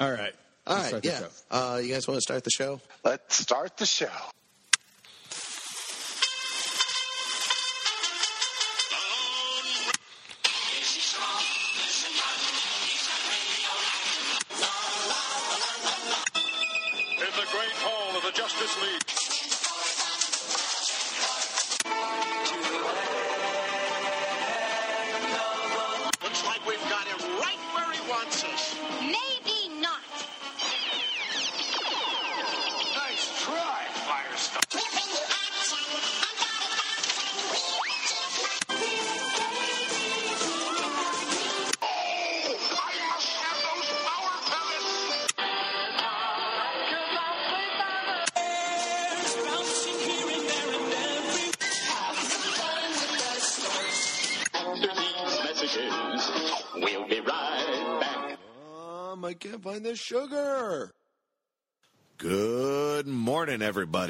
All right. All Let's the yeah. show. Uh, you guys want to start the show? Let's start the show.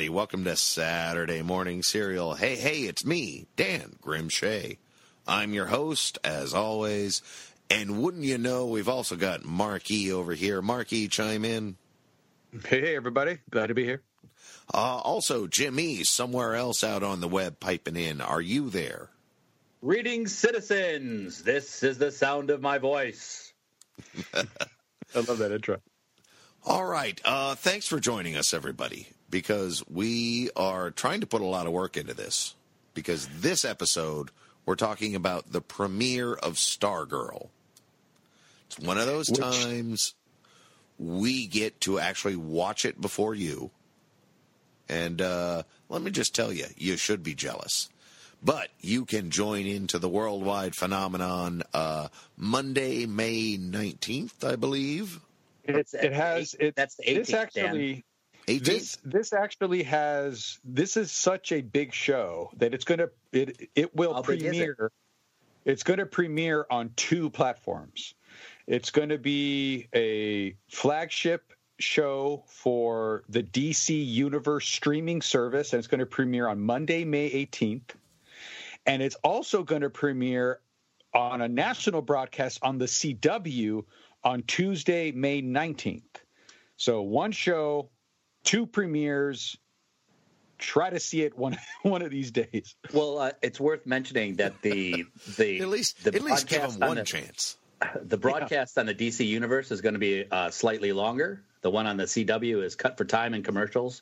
Everybody. Welcome to Saturday Morning Serial. Hey, hey, it's me, Dan Grimshay. I'm your host, as always. And wouldn't you know, we've also got Marky over here. Marky, chime in. Hey, hey, everybody. Glad to be here. Uh, also, Jimmy, somewhere else out on the web piping in. Are you there? Greetings, citizens. This is the sound of my voice. I love that intro. All right. Uh, thanks for joining us, everybody, because we are trying to put a lot of work into this. Because this episode, we're talking about the premiere of Stargirl. It's one of those Which- times we get to actually watch it before you. And uh, let me just tell you, you should be jealous. But you can join into the worldwide phenomenon uh, Monday, May 19th, I believe. It's It has it. That's the 18th. This actually, 18th? this this actually has. This is such a big show that it's going to it it will big is it? premiere. It's going to premiere on two platforms. It's going to be a flagship show for the DC Universe streaming service, and it's going to premiere on Monday, May 18th. And it's also going to premiere on a national broadcast on the CW on Tuesday, May 19th. So one show, two premieres. Try to see it one one of these days. Well, uh, it's worth mentioning that the the At least, the at least give broadcast them on one the, chance. the broadcast on the DC universe is going to be uh, slightly longer. The one on the CW is cut for time and commercials.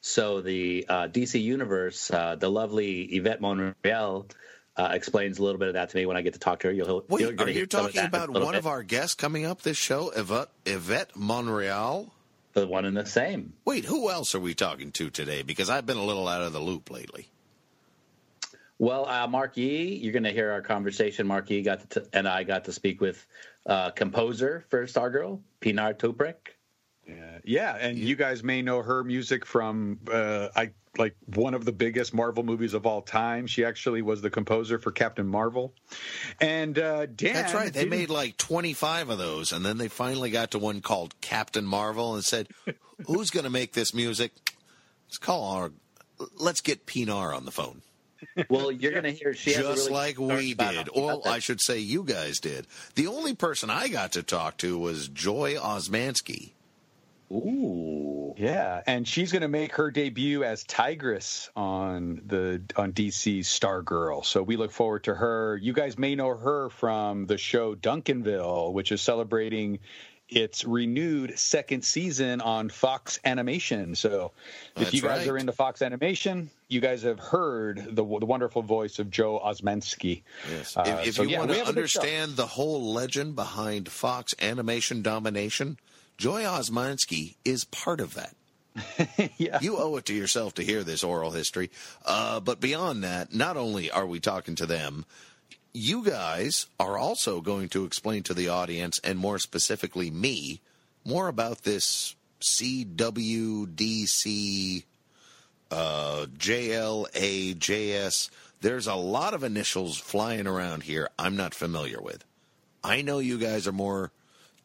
So the uh, DC universe, uh, the lovely Yvette Monreal. Uh, explains a little bit of that to me when I get to talk to her. You'll, Wait, you're are gonna you hear talking that in a about one bit. of our guests coming up this show, Yvette, Yvette Monreal? The one and the same? Wait, who else are we talking to today? Because I've been a little out of the loop lately. Well, uh, Mark Yee, you're going to hear our conversation. Mark Yee got to, and I got to speak with uh, composer for Stargirl, Pinar Toprak. Yeah, yeah, and you guys may know her music from uh, I like one of the biggest Marvel movies of all time. She actually was the composer for Captain Marvel, and uh, Dan. That's right. They made like 25 of those, and then they finally got to one called Captain Marvel and said, Who's going to make this music? Let's call our. Let's get Pinar on the phone. Well, you're going to hear she has a Just really like we did. how she Well, I should say you guys did. The only person I got to talk to was Joy Osmanski. That. Ooh, Yeah, and she's going to make her debut as Tigress on the on DC's Stargirl. So we look forward to her. You guys may know her from the show Duncanville, which is celebrating its renewed second season on Fox Animation. So if That's you guys right. are into Fox Animation, you guys have heard the, the wonderful voice of Joe Osmanski. Yes. Uh, if if so you yeah, want to have a good show. understand the whole legend behind Fox animation domination, Joy Osmanski is part of that. yeah. You owe it to yourself to hear this oral history. Uh, but beyond that, not only are we talking to them, you guys are also going to explain to the audience, and more specifically me, more about this CWDC, uh, JLA, JS. There's a lot of initials flying around here I'm not familiar with. I know you guys are more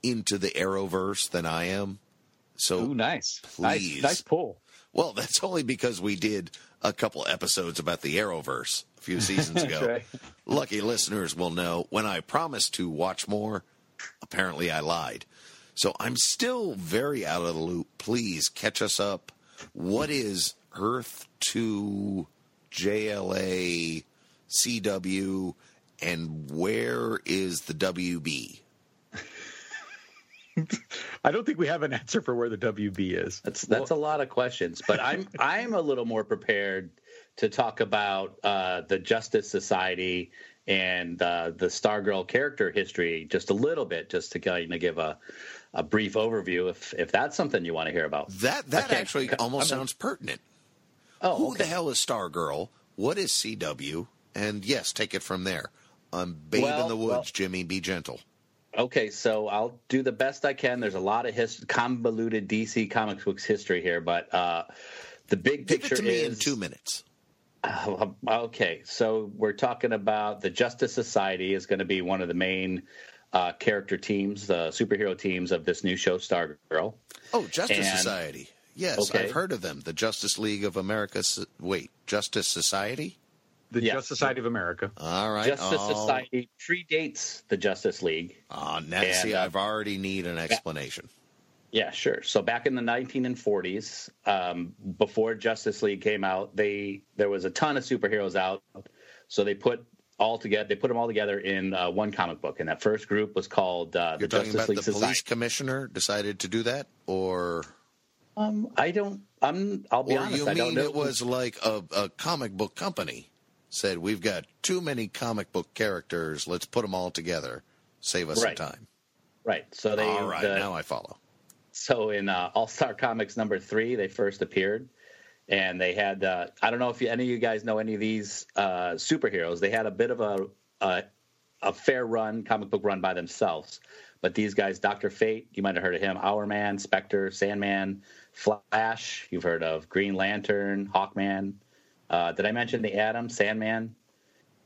into the Arrowverse than I am. So Ooh, nice. Please. Nice, nice pull. well, that's only because we did a couple episodes about the Arrowverse a few seasons ago. right. Lucky listeners will know when I promised to watch more, apparently I lied. So I'm still very out of the loop. Please catch us up. What is Earth 2 JLA CW and where is the WB? I don't think we have an answer for where the WB is. That's that's a lot of questions, but I'm I'm a little more prepared to talk about uh, the Justice Society and uh, the Stargirl character history just a little bit, just to kind of give a a brief overview, if if that's something you want to hear about. That that Okay. actually almost sounds pertinent. Oh, Who okay. the hell is Stargirl? What is CW? And yes, take it from there. I'm Babe Well, in the Woods, well- Jimmy, be gentle. Okay, so I'll do the best I can. There's a lot of his convoluted DC comics books history here, but uh, the big Give picture it to me is in two minutes. Uh, okay, so we're talking about the Justice Society is going to be one of the main uh, character teams, the superhero teams of this new show, Stargirl. Oh, Justice And- Society. Yes, Okay. I've heard of them. The Justice League of America. Wait, Justice Society? The Yes. Justice Society of America. All right. Justice oh, Society predates the Justice League. Oh, now, And, see, uh, I've already need an explanation. Yeah, sure. So back in the 1940s, um, before Justice League came out, they there was a ton of superheroes out. So they put all together. They put them all together in uh, one comic book, and that first group was called uh, the You're talking Justice about League the Society. police commissioner decided to do that, or Um, I don't. I'm. I'll be or honest. you I don't mean know. it was like a, a comic book company said we've got too many comic book characters, let's put them all together, save us Right. some time. right. So they. all right, the- now I follow. so in uh, All Star Comics number three, they first appeared, and they had. Uh, I don't know if you, any of you guys know any of these uh, superheroes. They had a bit of a, a a fair run, comic book run by themselves. But these guys, Doctor Fate, you might have heard of him. Hourman, Spectre, Sandman, Flash. You've heard of Green Lantern, Hawkman. Uh, did I mention the Atom, Sandman?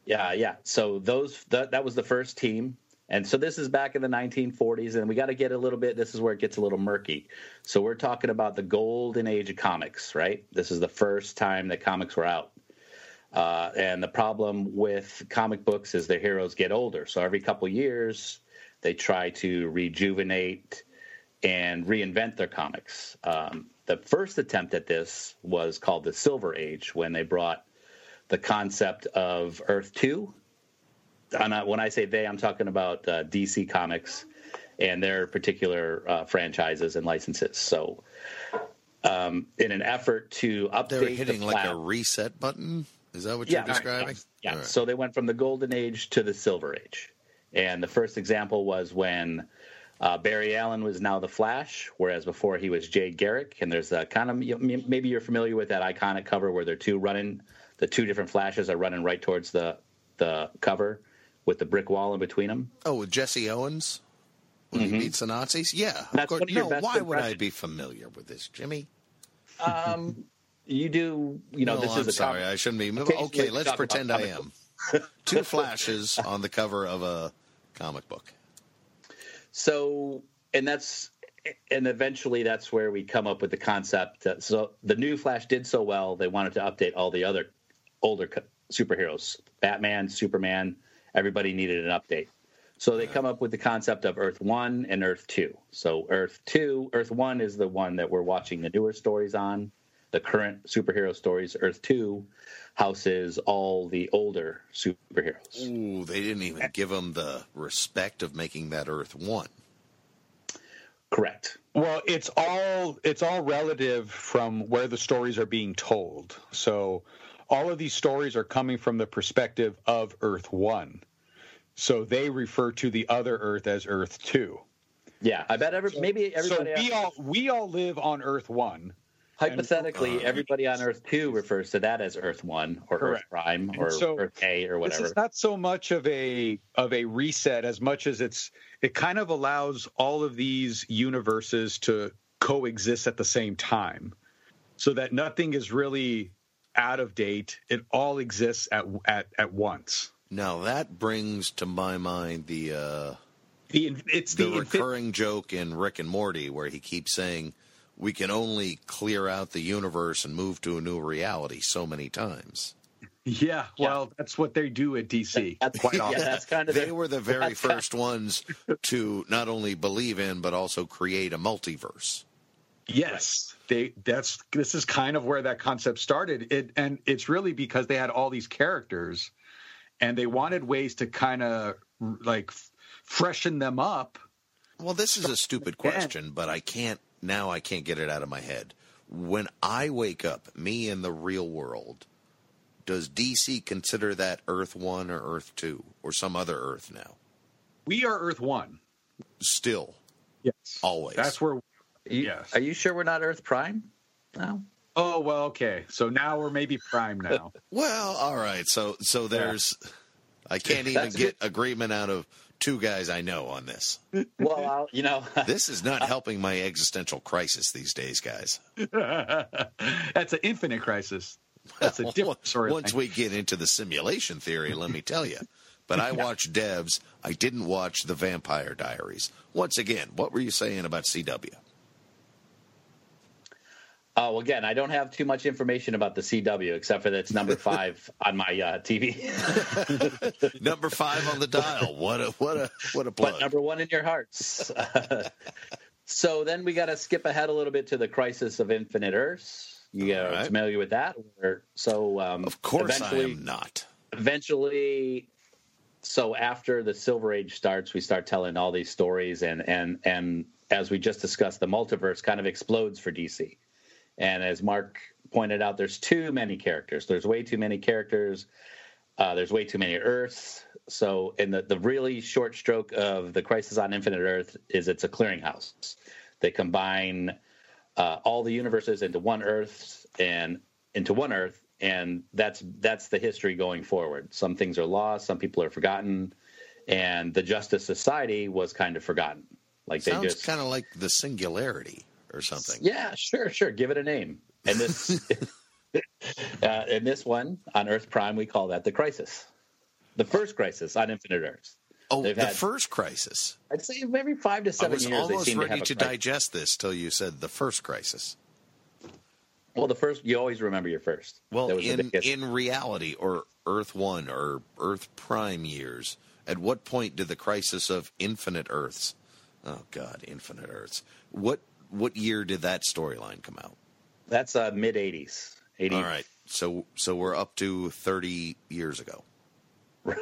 Yeah, yeah. So those that that was the first team, and so this is back in the 1940s, and we got to get a little bit. This is where it gets a little murky. So we're talking about the golden age of comics, right? This is the first time that comics were out. Uh, and the problem with comic books is their heroes get older. So every couple years, they try to rejuvenate and reinvent their comics. Um, the first attempt at this was called the Silver Age when they brought the concept of Earth 2. And I- when I say they, I'm talking about uh, DC Comics and their particular uh, franchises and licenses. So, um, in an effort to update They're hitting the like a reset button. Is that what yeah, you're describing? right, Yeah. All right. So they went from the golden age to the silver age. And the first example was when uh, Barry Allen was now the Flash, whereas before he was Jay Garrick. And there's a kind of maybe you're familiar with that iconic cover where they're two running, the two different Flashes are running right towards the the cover with the brick wall in between them. Oh, with Jesse Owens when he beats the Nazis? Yeah. Of Mm-hmm. That's course. of your No, why would I be familiar with this, Jimmy? Um, you do, you know, no, this I'm is sorry. comic- I shouldn't be. Okay, let's pretend I am. Two flashes on the cover of a comic book. So, and that's, and eventually that's where we come up with the concept. So the new Flash did so well, they wanted to update all the other older superheroes Batman, Superman, everybody needed an update. So they come up with the concept of Earth 1 and Earth 2. So Earth 2, Earth 1 is the one that we're watching the newer stories on, the current superhero stories. Earth 2 houses all the older superheroes. Ooh, they didn't even give them the respect of making that Earth one. Correct. Well, it's all it's all relative from where the stories are being told. So all of these stories are coming from the perspective of Earth 1. So they refer to the other Earth as Earth 2. Yeah, I bet every, maybe everybody. so we all we all live on Earth 1. Hypothetically, uh, everybody on Earth 2 refers to that as Earth 1 or Correct. Earth Prime or so Earth A or whatever. It's not so much of a of a reset as much as it's it kind of allows all of these universes to coexist at the same time, so that nothing is really out of date. It all exists at at at once. Now that brings to my mind the uh, The it's the, the, infi- recurring joke in Rick and Morty where he keeps saying we can only clear out the universe and move to a new reality so many times. Yeah, well, that's what they do at DC. That's quite yeah, that's kind of They the, were the very first ones to not only believe in but also create a multiverse. Yes, they. That's this is kind of where that concept started. It and it's really because they had all these characters, and they wanted ways to kind of like freshen them up. Well, this is a stupid question, but I can't now. I can't get it out of my head. When I wake up, me in the real world, does DC consider that Earth One or Earth Two or some other Earth now? We are Earth One. Still, Yes, always. that's where. you, Yes. Are you sure we're not Earth Prime? No. Oh well, okay. So now we're maybe Prime now. Well, all right. So, so there's. I can't even get agreement out of two guys I know on this. Well, I'll, you know, This is not helping my existential crisis these days, guys. that's an infinite crisis. That's a different story. Once we get into the simulation theory, let me tell you. But I watched Devs. I didn't watch the Vampire Diaries. Once again, what were you saying about CW? Oh, again, I don't have too much information about the CW except for that it's number five on my uh, TV, Number five on the dial. What a what a what a but number one in your hearts. so then we got to skip ahead a little bit to the Crisis of Infinite Earths. You are right. familiar with that? Or, so um, of course, I am not. eventually so after the silver age starts we start telling all these stories and and and as we just discussed the multiverse kind of explodes for dc and as mark pointed out there's too many characters. There's way too many characters. Uh, there's way too many earths. So in the, the really short stroke of the crisis on infinite earth is it's a clearinghouse. They combine uh, all the universes into one earth and into one earth and that's that's the history going forward. Some things are lost some people are forgotten and the justice society was kind of forgotten. Like they Sounds just kind of like the singularity or something. yeah sure sure give it a name and this uh, in this one on earth prime we call that the crisis the first crisis on infinite earths Oh, They've the had- first crisis. i'd say every five to I seven was years they almost seem to ready a to digest this till you said the first crisis. well the first you always remember your first Well, was in in reality, or Earth One or Earth Prime years, at what point did the crisis of infinite Earths? Oh God, infinite Earths. What what year did that storyline come out? that's uh, mid 80s 80 All right, so so we're up to thirty years ago.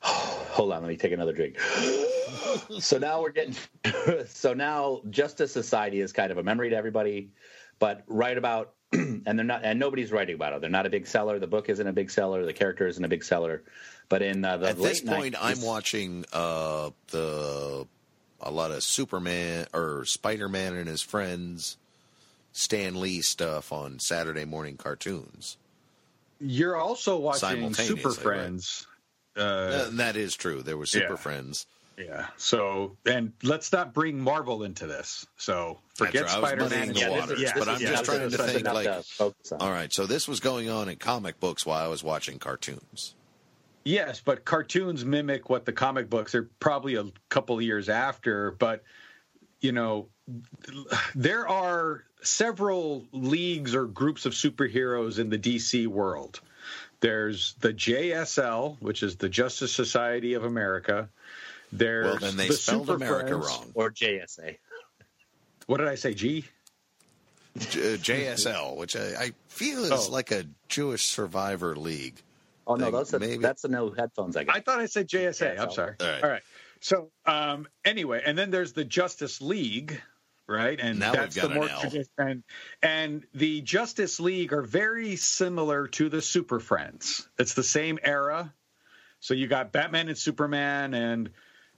hold on let me take another drink. So now we're getting so now justice society is kind of a memory to everybody but right about and they're not and nobody's writing about it. They're not a big seller. The book isn't a big seller. The character isn't a big seller. But in uh, the At late this point, 90s I'm watching uh, the a lot of Superman or Spider Man and his friends, Stan Lee stuff on Saturday morning cartoons. You're also watching Simultaneously, Super right. Friends. Uh, that is true. There were Super Yeah. Friends. yeah. So, and let's not bring Marvel into this. So forget That's right. I was Spider-Man. the yeah, waters, yeah, but I'm is just trying to think, like- to. All right, so this was going on in comic books while I was watching cartoons. Yes, but cartoons mimic what the comic books are probably a couple of years after. But, you know, there are several leagues or groups of superheroes in the DC world. There's the JSL, which is the Justice Society of America. There's Well, then they the spelled Super America Friends. wrong. or jsa What did I say? G? J- uh, JSL, which I, I feel is Oh. like a Jewish Survivor League. Oh no Like, those are, maybe- that's the no headphones i got I thought I said JSA. I'm sorry. All right. All right. So um, anyway, and then there's the Justice League, right? And Now that's we've got the more an L. tradi- and and the Justice League are very similar to the Super Friends. It's the same era. So you got Batman and Superman and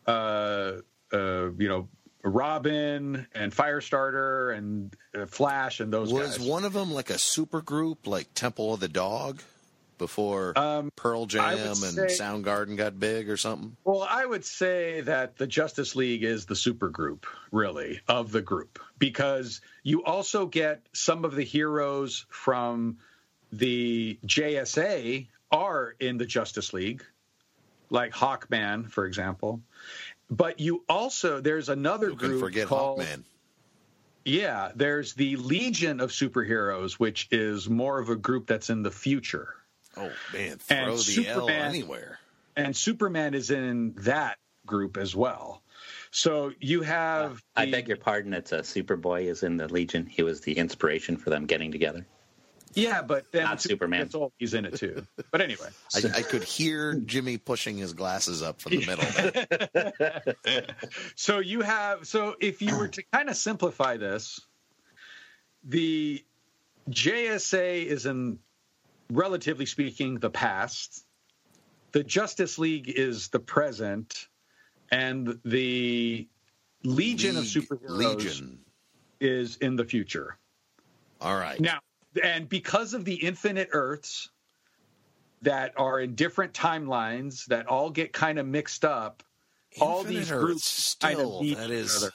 uh, uh, you know Robin and Firestarter and uh, Flash and those Was guys. one of them like a super group, like Temple of the Dog, before Um, Pearl Jam and say- Soundgarden got big or something? Well, I would say that the Justice League is the super group, really, of the group, because you also get some of the heroes from the JSA are in the Justice League, like Hawkman, for example. But you also there's another group forget called Hawkman? yeah, there's the Legion of Superheroes, which is more of a group that's in the future. Oh man, throw And the L Superman- anywhere. and Superman is in that group as well. So you have I the- beg your pardon. It's a Superboy is in the Legion. He was the inspiration for them getting together. yeah, but then Not Superman. gets old, he's in it too. But anyway, I, I could hear Jimmy pushing his glasses up from the middle. so you have so if you were to kind of simplify this, the JSA is in relatively speaking the past. The Justice League is the present, and the Legion of League- Superheroes Legion. is in the future. All right. Now, and because of the infinite Earths that are in different timelines that all get kind of mixed up, all these Earths groups kind of still need that each is other.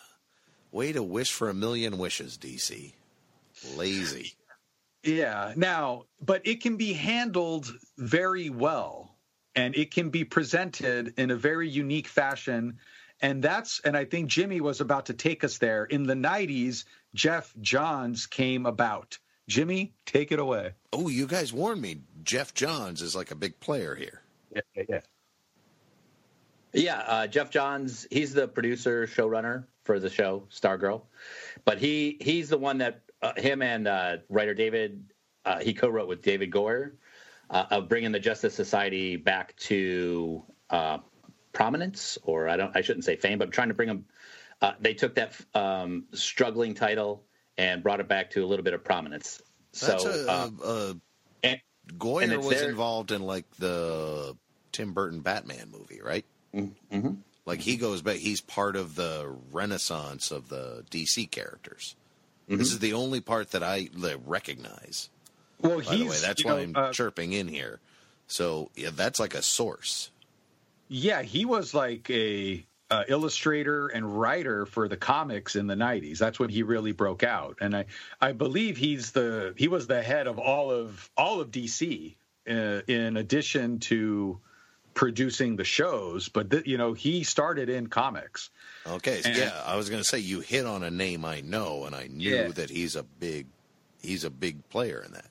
way to wish for a million wishes, DC. Lazy. Yeah. Now, but it can be handled very well and it can be presented in a very unique fashion. And that's, and I think Jimmy was about to take us there. In the 90s, Geoff Johns came about. Jimmy, take it away. Oh, you guys warned me. Geoff Johns is like a big player here. Yeah, yeah, yeah. Yeah, uh, Geoff Johns. He's the producer, showrunner for the show Stargirl, but he he's the one that uh, him and uh, writer David uh, he co-wrote with David Goyer uh, of bringing the Justice Society back to uh, prominence, or I don't I shouldn't say fame, but I'm trying to bring them. Uh, they took that um, struggling title and brought it back to a little bit of prominence. That's so a, uh, and, Goyer and was their- involved in like the Tim Burton Batman movie, right? mm-hmm. Like he goes back. He's part of the renaissance of the DC characters. Mm-hmm. This is the only part that I recognize. Well, By he's, the way, that's why know, I'm uh, chirping in here. So yeah, that's like a source. Yeah, he was like a uh, illustrator and writer for the comics in the 90s. That's when he really broke out. And I I believe he's the he was the head of all of all of DC uh, in addition to producing the shows, but th- you know, he started in comics. Okay, so And- yeah, I was going to say you hit on a name I know, and I knew Yeah. that he's a big, he's a big player in that.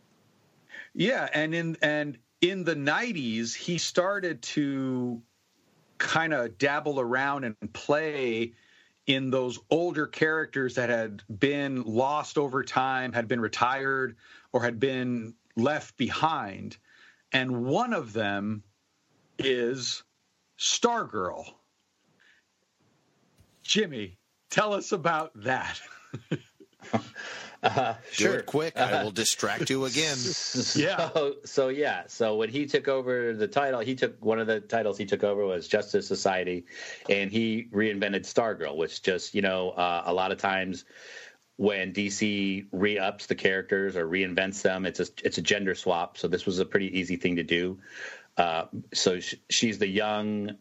Yeah, and in and in the 90s he started to kind of dabble around and play in those older characters that had been lost over time, had been retired or had been left behind. And one of them is Stargirl. Jimmy, tell us about that. uh, Do it quick. I will distract you again. Yeah. So, so yeah. So when he took over the title, he took one of the titles he took over was Justice Society, and he reinvented Stargirl, which just you know uh, a lot of times when DC re-ups the characters or reinvents them, it's a it's a gender swap. So this was a pretty easy thing to do. Uh, so sh- she's the young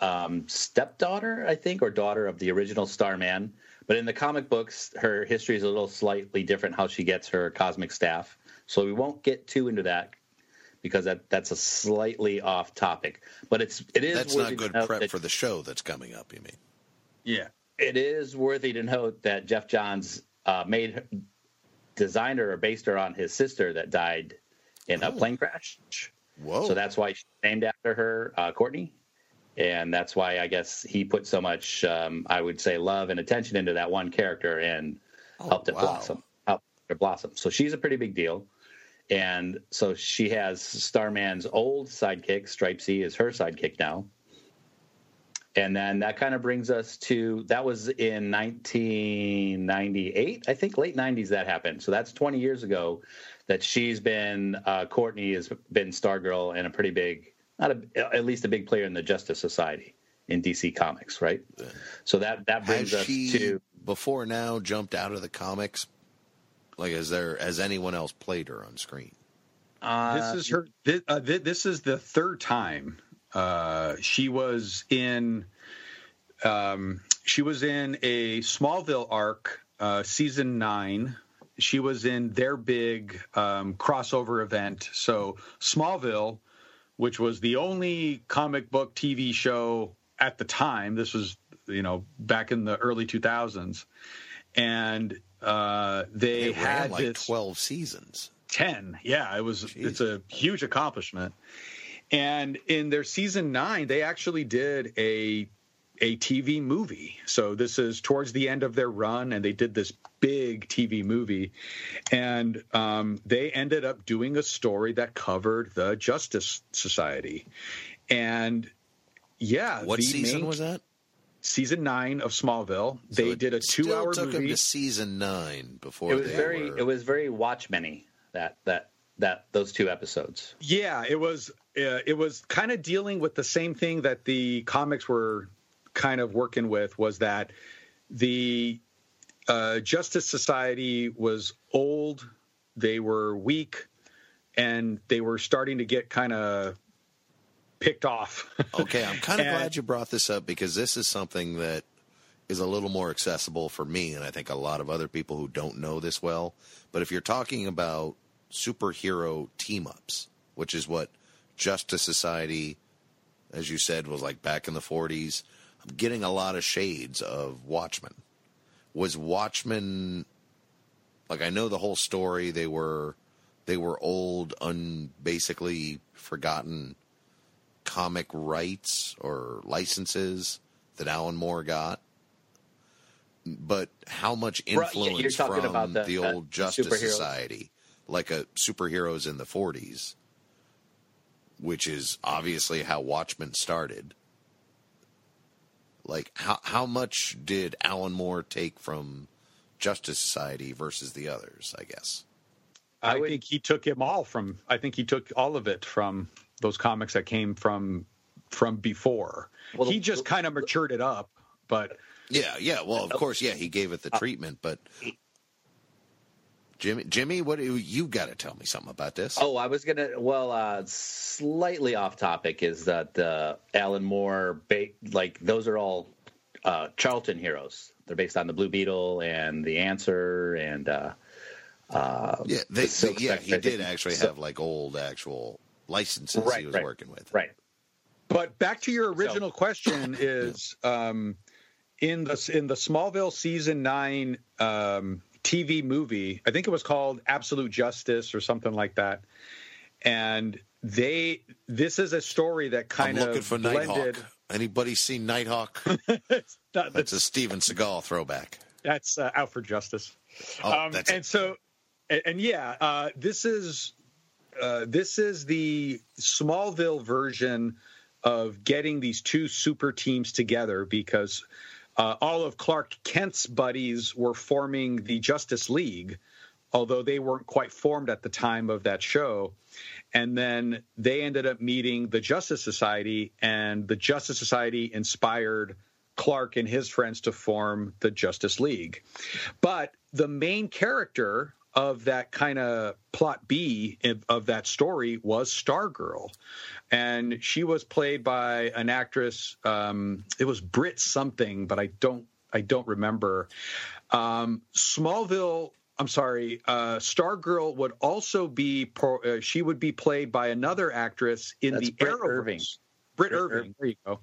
um, stepdaughter, I think, or daughter of the original Starman. But in the comic books, her history is a little slightly different. How she gets her cosmic staff. So we won't get too into that because that that's a slightly off topic. But it's it is That's worthy not good note prep that- for the show that's coming up. You mean? Yeah. it is worthy to note that Geoff Johns uh, made her, designed her or based her on his sister that died in a Oh. plane crash. Whoa! So that's why she's named after her, uh, Courtney. And that's why I guess he put so much, um, I would say, love and attention into that one character and Oh, helped it wow. blossom. Helped it blossom. So she's a pretty big deal. And so she has Starman's old sidekick, Stripesy, is her sidekick now. And then that kind of brings us to that was in 1998, I think, late 90s that happened. So that's 20 years ago that she's been, uh, Courtney has been Stargirl and a pretty big, not a, at least a big player in the Justice Society in DC Comics, right? So that that brings Has us she to before now jumped out of the comics? Like, has there has anyone else played her on screen? uh, this is her this, uh, this is the third time uh, she was in um, she was in a smallville arc uh, season nine she was in their big um, crossover event so smallville which was the only comic book tv show at the time this was you know back in the early 2000s and uh, they It had like this twelve seasons. ten. Yeah, it was. It's a huge accomplishment. And in their season nine, they actually did a a TV movie. So this is towards the end of their run, and they did this big TV movie. And um, they ended up doing a story that covered the Justice Society. And yeah, What the season main- was that? Season nine of Smallville. So they did a two-hour took them to season nine before It was they very were- it was very Watchmen-y that that that those two episodes. Yeah, it was. Uh, it was kind of dealing with the same thing that the comics were kind of working with. Was that the uh, Justice Society was old, they were weak, and they were starting to get kind of picked off. Okay, I'm kind of And- glad you brought this up because this is something that is a little more accessible for me, and I think a lot of other people who don't know this well. But if you're talking about superhero team ups, which is what Justice Society, as you said, was like back in the 40s, I'm getting a lot of shades of Watchmen. Was Watchmen like I know the whole story? They were they were old, un basically forgotten comic rights or licenses that Alan Moore got. But how much Right, you're influence talking from about the- the uh, the old Justice. Society, like a superheroes in the 40s, which is obviously how Watchmen started. Like how how much did Alan Moore take from Justice Society versus the others, I guess. I, I would- think he took him all from. I think he took all of it from those comics that came from from before. Well, he the- just kind of matured it up, but Yeah, yeah. Well, of course, yeah. He gave it the uh, treatment, but Jimmy, Jimmy, what do you got to tell me something about this? Oh, I was gonna. Well, uh, slightly off topic is that uh, Alan Moore, ba- like those are all uh, Charlton heroes. They're based on the Blue Beetle and the Answer and uh, uh, yeah, they, the they- yeah. He did actually So- have like old actual licenses Right, he was right, working with. right. But back to your original question is um, in the in the Smallville season nine um, TV movie. I think it was called Absolute Justice or something like that. And they this is a story that I'm kind looking of for blended. Nighthawk. Anybody seen Nighthawk? That- That's that's a Steven Seagal throwback. that's uh, out for justice. Oh, um, that's and it. so and, and yeah uh, this is uh, this is the smallville version of getting these two super teams together because uh, all of clark kent's buddies were forming the justice league although they weren't quite formed at the time of that show. And then they ended up meeting the justice society and the justice society inspired clark and his friends to form the justice league. But the main character of that kind of plot B of- that story was Stargirl, and she was played by an actress. Um, it was Brit something, but I don't I don't remember. Um, Smallville. I'm sorry. Uh, Stargirl would also be pro, uh, she would be played by another actress in That's the Britt Arrowverse. Irving. Britt Britt Irving. Irving. There you go.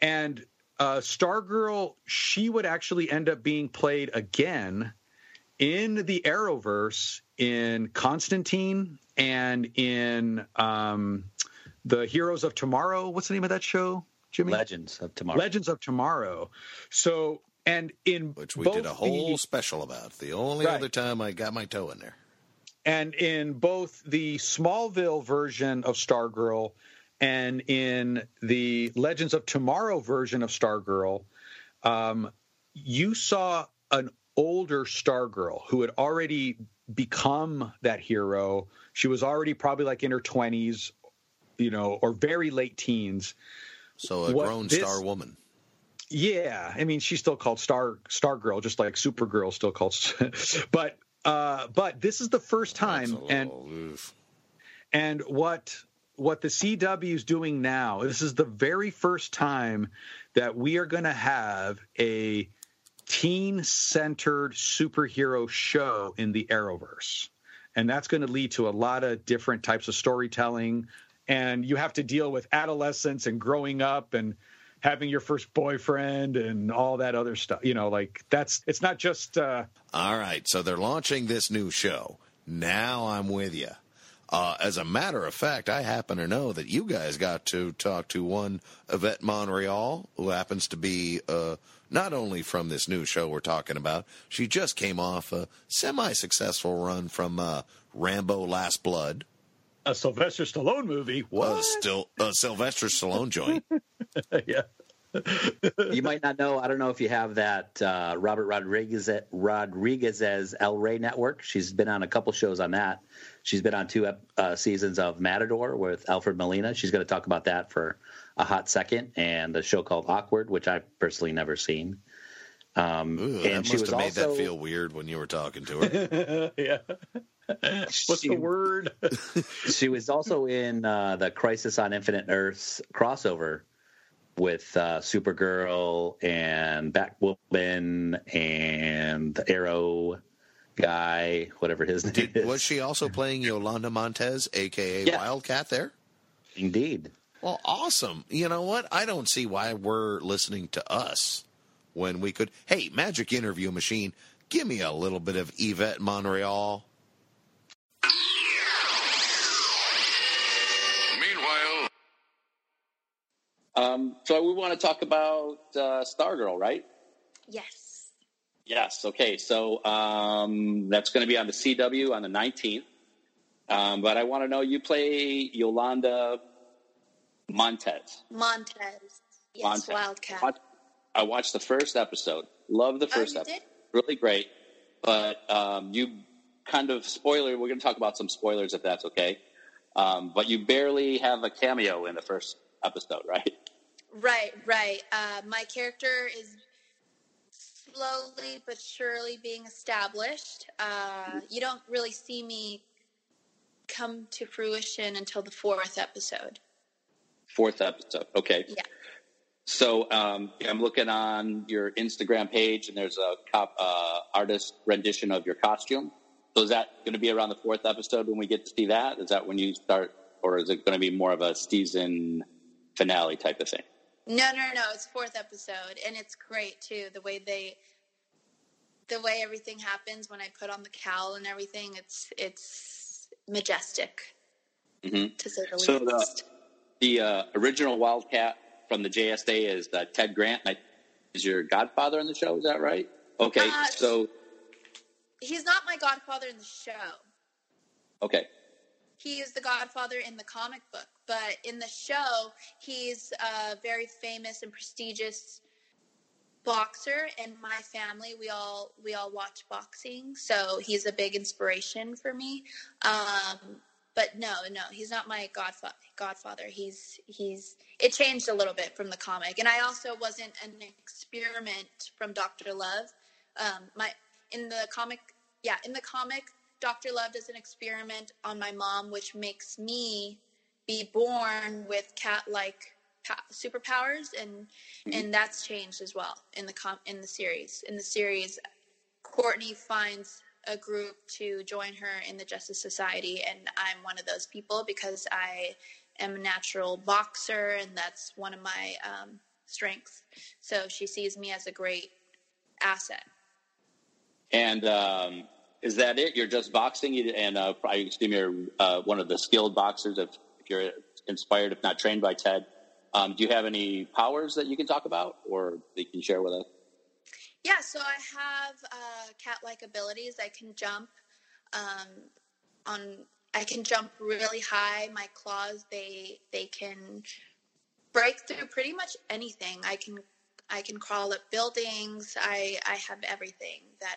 And uh, Stargirl, she would actually end up being played again in the Arrowverse in Constantine and in um, the Heroes of Tomorrow. What's the name of that show, Jimmy? Legends of Tomorrow. Legends of Tomorrow. So, and in which we both did a whole the- special about. The only Right. other time I got my toe in there. and in both the Smallville version of Stargirl and in the Legends of Tomorrow version of Stargirl, um, you saw an older Stargirl who had already become that hero. She was already probably like in her 20s, you know, or very late teens. So a What grown this- star woman. Yeah, I mean, she's still called Star Stargirl, just like Supergirl still called. but uh, but this is the first time, and oof. and what what the CW is doing now, this is the very first time that we are going to have a teen centered superhero show in the Arrowverse. And that's going to lead to a lot of different types of storytelling. And you have to deal with adolescence and growing up and having your first boyfriend and all that other stuff. You know, like that's it's not just uh, All right, so they're launching this new show. Now I'm with you. Uh, as a matter of fact, I happen to know that you guys got to talk to one Yvette Monreal, who happens to be uh, not only from this new show we're talking about, she just came off a semi successful run from uh, Rambo Last Blood, A Sylvester Stallone movie. a, What? still, a Sylvester Stallone joint. yeah. you might not know. I don't know if you have that uh, Robert Rodriguez Rodriguez's El Rey network. She's been on a couple shows on that. She's been on two uh, seasons of Matador with Alfred Molina. She's going to talk about that for a hot second, and a show called Awkward, which I've personally never seen. Um, Ooh, and that she must was have made also that feel weird when you were talking to her. yeah. What's She- the word? she was also in uh, the Crisis on Infinite Earths crossover with uh, Supergirl and Batwoman and the Arrow guy, whatever his name Did, is. was she also playing Yolanda Montez, aka Yeah. Wildcat, there? Indeed. Well, awesome. You know what? I don't see why we're listening to us when we could. Hey, Magic Interview Machine, give me a little bit of Yvette Monreal. Meanwhile, Um, so we want to talk about uh, Stargirl, right? Yes. Yes. Okay. So um, that's going to be on the CW on the 19th. Um, but I want to know you play Yolanda Montez. Montez. Yes, Montez. Wildcat. Watch- I watched the first episode. Love the Oh, first you episode. did? Really great. But um, you kind of spoiler. We're going to talk about some spoilers if that's okay. Um, but you barely have a cameo in the first episode, right? Right, right. Uh, my character is slowly but surely being established. Uh, you don't really see me come to fruition until the fourth episode. Fourth episode. Okay. Yeah. So um, I'm looking on your Instagram page, and there's a cop, uh, artist rendition of your costume. So is that going to be around the fourth episode when we get to see that? Is that when you start, or is it going to be more of a season finale type of thing? No, no, no. It's fourth episode, and it's great too. The way they, the way everything happens when I put on the cowl and everything. It's it's majestic, Mhm. to say the So least. The uh, original Wildcat from the JSA is uh, Ted Grant. I- Is your godfather in the show? Is that right? Okay. Uh, so He's not my godfather in the show. okay. he is the godfather in the comic book but in the show he's a very famous and prestigious boxer and my family we all we all watch boxing so he's a big inspiration for me um but no no he's not my godfather godfather. He's he's it changed a little bit from the comic. And i also wasn't an experiment from dr love. Um my in the comic yeah in the comic dr love does an experiment on my mom which makes me be born with cat like superpowers and and that's changed as well in the com- in the series. In the series courtney finds a group to join her in the justice society and i'm one of those people because i am a natural boxer and that's one of my um, strengths so she sees me as a great asset And um, is that it? You're just boxing, and uh, I assume you're uh, one of the skilled boxers. If, if you're inspired, if not trained by Ted, um, do you have any powers that you can talk about, or that you can share with us? Yeah, so I have uh, cat-like abilities. I can jump um, on. I can jump really high. My claws they they can break through pretty much anything. I can I can crawl up buildings. I I have everything that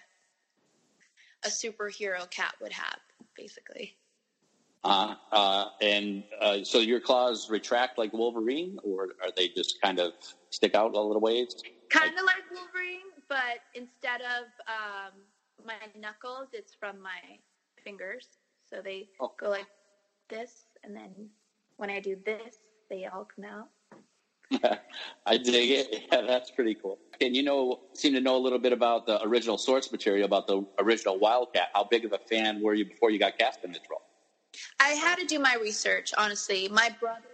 a superhero cat would have, basically. Uh, uh, and uh, so your claws retract like Wolverine, or are they just kind of stick out a little ways? Kind of like Wolverine, but instead of um, my knuckles, it's from my fingers. So they Oh. go like this, and then when I do this, they all come out. I dig it. Yeah, that's pretty cool. And you know, seem to know a little bit about the original source material, about the original Wildcat. How big of a fan were you before you got cast in this role? I had to do my research, honestly. My brother,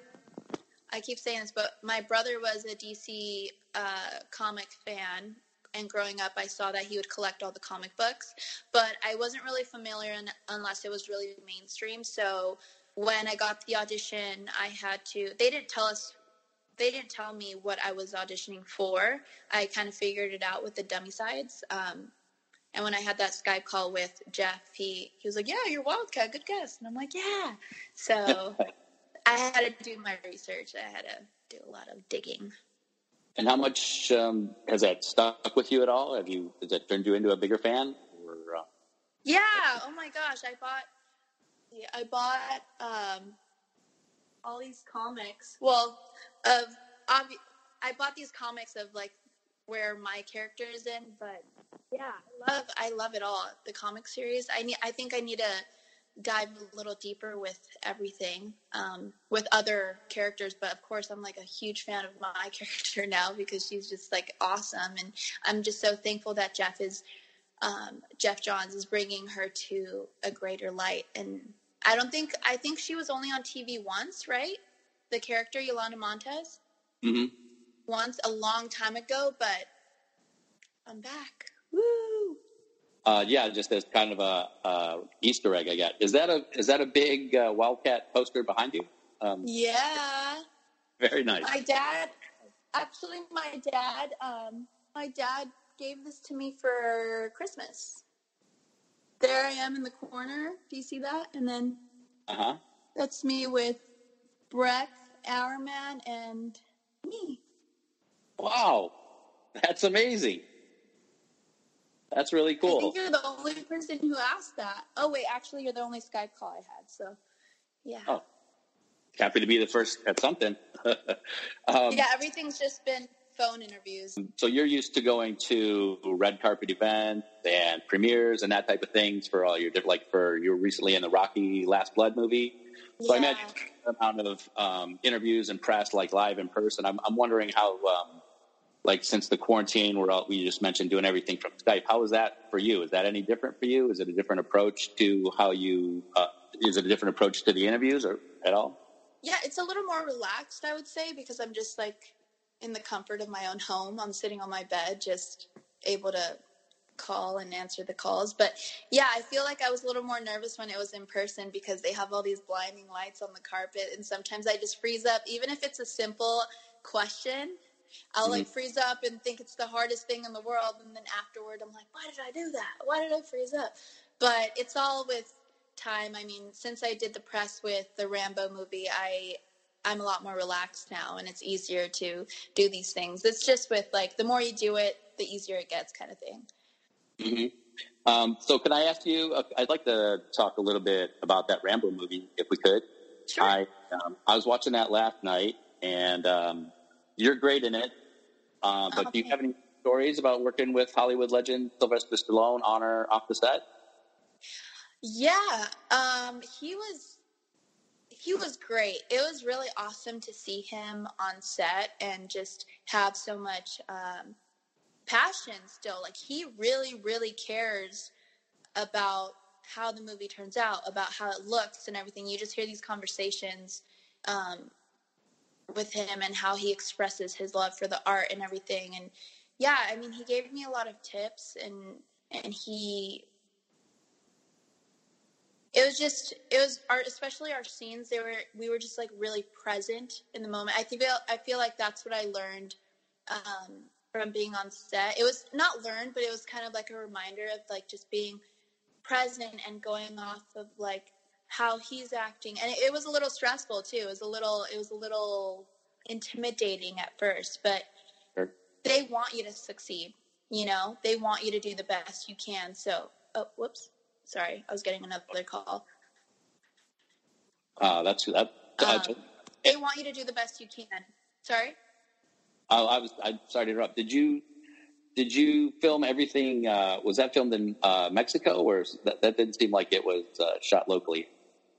I keep saying this, but my brother was a DC uh, comic fan and growing up, I saw that he would collect all the comic books, but I wasn't really familiar un- unless it was really mainstream. So when I got the audition, I had to. They didn't tell us. They didn't tell me what I was auditioning for. I kind of figured it out with the dummy sides. Um, and when I had that Skype call with Jeff, he he was like, "Yeah, you're Wildcat. Good guess." And I'm like, "Yeah." So I had to do my research. I had to do a lot of digging. And how much um, has that stuck with you at all? Have you has that turned you into a bigger fan? Or, uh, Yeah. Oh my gosh, I bought. I bought um, all these comics. Well, of obvi- I bought these comics of like where my character is in, but yeah, I love I love it all. The comic series. I need. I think I need to dive a little deeper with everything um, with other characters but of course i'm like a huge fan of my character now because she's just like awesome and i'm just so thankful that geoff is um, geoff johns is bringing her to a greater light and i don't think i think she was only on tv once right? The character yolanda montez mhm. once a long time ago but i'm back. Woo uh, yeah, just as kind of a, a Easter egg, I got. Is that a is that a big uh, Wildcat poster behind you? Um, yeah very nice. My dad, actually, my dad, um, my dad gave this to me for Christmas. There I am in the corner. Do you see that? And then Uh huh. that's me with Brec, Hourman, and me. Wow, that's amazing. That's really I cool. think you're the only person who asked that. Oh wait, actually, you're the only Skype call I had. So, yeah, Oh, happy to be the first at something. um, yeah. Everything's just been phone interviews. So you're used to going to red carpet events and premieres and that type of things for all your like for you were recently in the Rocky Last Blood movie. So I imagine the amount of um, interviews and press like live in person. I'm, I'm wondering how um, like since the quarantine we're all, we just mentioned doing everything from Skype. How is that for you? Is that any different for you? Is it a different approach to how you? Uh, is it a different approach to the interviews or at all? Yeah, it's a little more relaxed, I would say, because I'm just like in the comfort of my own home. I'm sitting on my bed, just able to call and answer the calls. But yeah, I feel like I was a little more nervous when it was in person because they have all these blinding lights on the carpet, and sometimes I just freeze up, even if it's a simple question. I'll like freeze up and think it's the hardest thing in the world, and then afterward, I'm like, why did I do that? Why did I freeze up? But it's all with time. I mean, since I did the press with the Rambo movie, I I'm a lot more relaxed now, and it's easier to do these things. It's just with like the more you do it, the easier it gets, kind of thing. hmm Um, so, can I ask you? Uh, I'd like to talk a little bit about that Rambo movie, if we could. Sure. I um, I was watching that last night, and um, you're great in it. Uh, but do you have any stories about working with Hollywood legend Sylvester Stallone on or off the set? Yeah, um, he was he was great. It was really awesome to see him on set and just have so much um, passion still. Like he really, really cares about how the movie turns out, about how it looks and everything. You just hear these conversations um, with him and how he expresses his love for the art and everything. And yeah, I mean, he gave me a lot of tips and and he it was just it was our especially our scenes they were we were just like really present in the moment i think i feel like that's what i learned um, from being on set it was not learned but it was kind of like a reminder of like just being present and going off of like how he's acting and it, it was a little stressful too it was a little it was a little intimidating at first but Sure. they want you to succeed you know they want you to do the best you can so oh whoops sorry i was getting another call Uh, that's that. I, Um, they want you to do the best you can sorry I, I was. I'm sorry to interrupt. Did you did you film everything? Uh, was that filmed in uh, Mexico, or that, that didn't seem like it was uh, shot locally?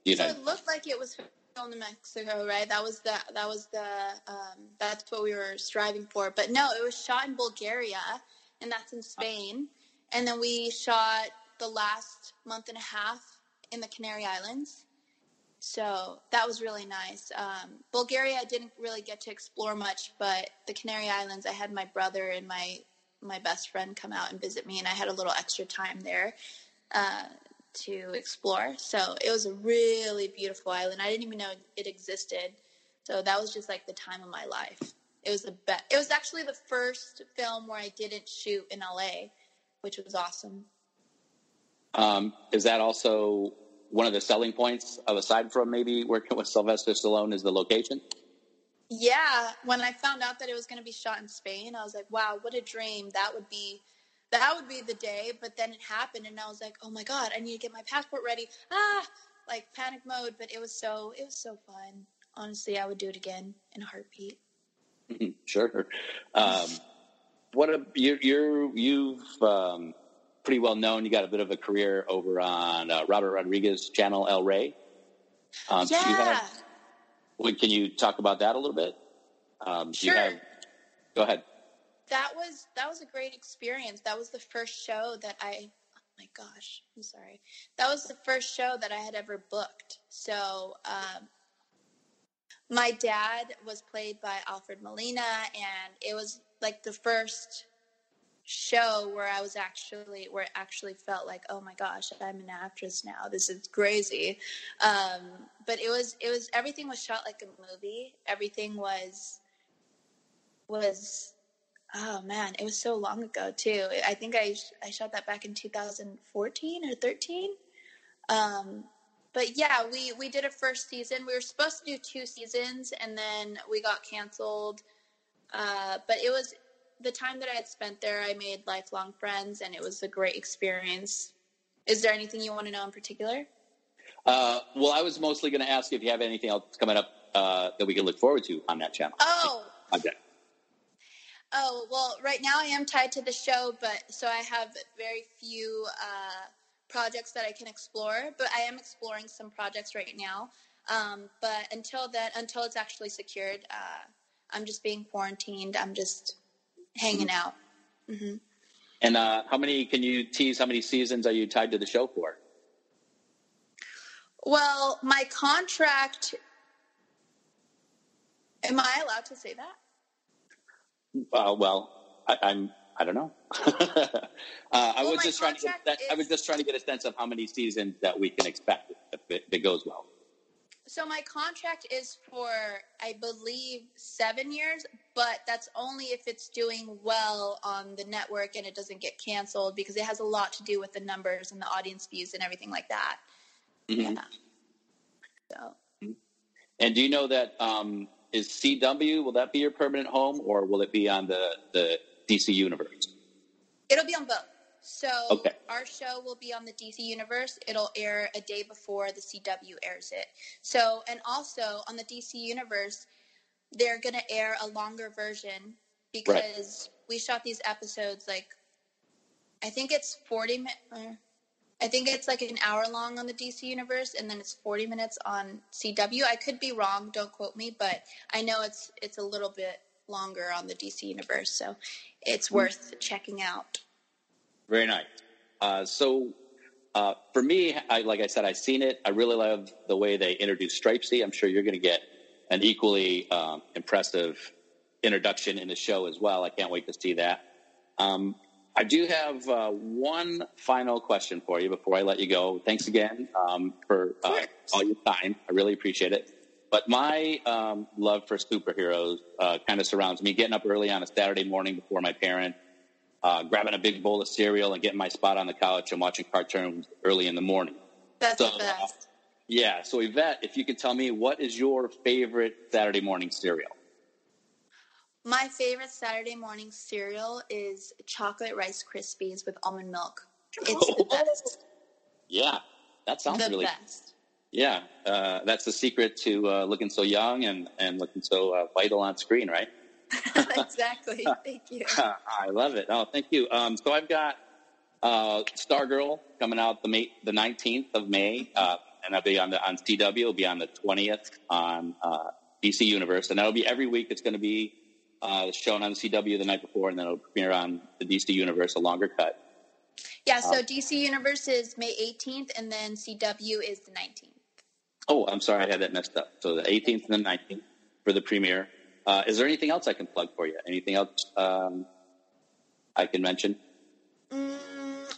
You so know. it looked like it was filmed in mexico right? That was the that was the um, that's what we were striving for. But no it was shot in bulgaria and that's in spain. And then we shot the last month and a half in the canary islands. So that was really nice. Um, bulgaria i didn't really get to explore much but the canary islands i had my brother and my my best friend come out and visit me, and I had a little extra time there. Uh, to explore. So it was a really beautiful island. I didn't even know it existed. So that was just like the time of my life. It was the best. It was actually the first film where I didn't shoot in LA, which was awesome. Um, is that also one of the selling points of aside from maybe working with Sylvester Stallone is the location? Yeah, when I found out that it was going to be shot in Spain, I was like, "Wow, what a dream! That would be, that would be the day." But then it happened, and I was like, "Oh my god, I need to get my passport ready!" Ah, like panic mode. But it was so, it was so fun. Honestly, I would do it again in a heartbeat. sure. Um, what a you you're you've um, pretty well known. You got a bit of a career over on uh, Robert Rodriguez channel El Rey. Um, do you yeah, have- can you talk about that a little bit? Um, do you Sure. have- go ahead. That was that was a great experience. That was the first show that I. Oh my gosh, I'm sorry. That was the first show that I had ever booked. So. Um, my dad was played by Alfred Molina, and it was like the first show where I was actually where it actually felt like, oh my gosh, I'm an actress now. This is crazy. Um, but it was it was everything was shot like a movie. Everything was was oh man, it was so long ago too. I think I I shot that back in 2014 or 13. Um, but yeah, we we did a first season. We were supposed to do two seasons, and then we got canceled. Uh, but it was the time that I had spent there. I made lifelong friends, and it was a great experience. Is there anything you want to know in particular? Uh, well, I was mostly going to ask if you have anything else coming up uh, that we can look forward to on that channel. Oh, Okay. Oh, well, right now I am tied to the show, but so I have very few uh, projects that I can explore, but I am exploring some projects right now. Um, but until then, until it's actually secured, uh, I'm just being quarantined. I'm just hanging out. hmm And uh, how many can you tease? How many seasons are you tied to the show for? Well, my contract. Am I allowed to say that? Uh, well, I, I'm. I don't know. uh, I Well, was just trying to get. That, I was just trying to get a sense of how many seasons that we can expect if it, if it goes well. So my contract is for, I believe, seven years, but that's only if it's doing well on the network and it doesn't get canceled because it has a lot to do with the numbers and the audience views and everything like that. Mhm. Yeah. So And do you know that um, is CW? Will that be your permanent home, or will it be on the the DC universe? it'll be on both. So Okay. our show will be on the DC universe. It'll air a day before the CW airs it. So and also on the DC universe, they're gonna air a longer version because we shot these episodes like I think it's forty minutes. Uh, I think it's like an hour long on the DC universe, and then it's forty minutes on CW. I could be wrong. Don't quote me, but I know it's it's a little bit longer on the DC universe, so it's worth checking out. Very nice. Uh, so uh, for me, I, like I said, I've seen it. I really love the way they introduced Stripesy. I'm sure you're going to get an equally um, impressive introduction in the show as well. I can't wait to see that. Um, I do have uh, one final question for you before I let you go. Thanks again um, for uh, all your time. I really appreciate it. But my um, love for superheroes uh, kind of surrounds me. Getting up early on a Saturday morning before my parents, uh, grabbing a big bowl of cereal and getting my spot on the couch and watching cartoons early in the morning. That's So, the best. Yeah. So Yvette, if you could tell me what is your favorite Saturday morning cereal? My favorite Saturday morning cereal is chocolate Rice Krispies with almond milk. It's the best. Yeah, that sounds the really. best. Yeah, uh, that's the secret to uh, looking so young and and looking so uh, vital on screen, right? exactly. Thank you. I love it. Oh, thank you. Um, so I've got uh, Stargirl coming out the May, the nineteenth of May, uh, and that'll be on the on CW. It'll be on the twentieth on uh, DC Universe, and that'll be every week. It's going to be uh, shown on CW the night before, and then it'll premiere on the DC Universe, a longer cut. Yeah, so DC Universe is May 18th, and then CW is the 19th. Oh, I'm sorry, I had that messed up. So the 18th and the 19th for the premiere. Uh, is there anything else I can plug for you? Anything else? Um, I can mention? Mm,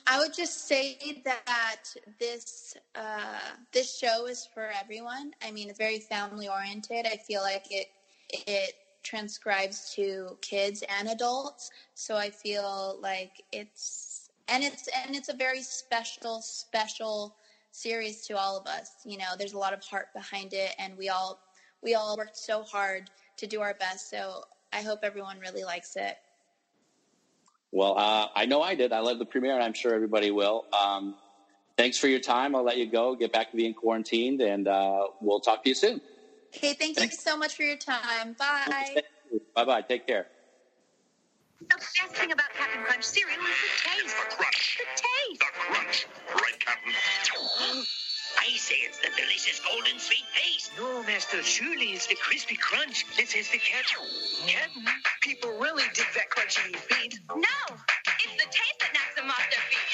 I would just say that this uh, this show is for everyone. I mean, it's very family oriented. I feel like it it transcribes to kids and adults. So I feel like it's and it's and it's a very special special series to all of us. You know, there's a lot of heart behind it, and we all we all worked so hard to do our best. So I hope everyone really likes it. Well, uh, I know I did. I love the premiere, and I'm sure everybody will. Um, thanks for your time. I'll let you go, get back to being quarantined, and uh, we'll talk to you soon. Okay, thank you so much for your time. Bye. Bye bye. Take care. The best thing about Captain Crunch cereal is the taste. The crunch. The taste. The crunch. Right, Captain? I say it's the delicious golden sweet paste. No, Master, surely it's the crispy crunch that says the cat. Captain, people really dig that crunchy feet. No, it's the taste that knocks them off their feet.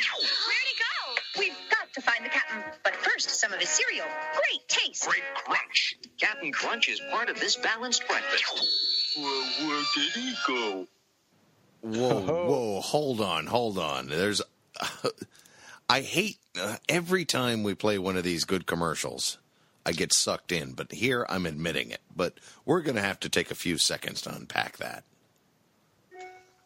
Where'd he go? We've got to find the captain. But first, some of his cereal. Great taste. Great crunch. Captain Crunch is part of this balanced breakfast. Well, where did he go? Whoa, whoa, hold on, hold on. There's, I hate uh, every time we play one of these good commercials, I get sucked in. But here, I'm admitting it. But we're going to have to take a few seconds to unpack that.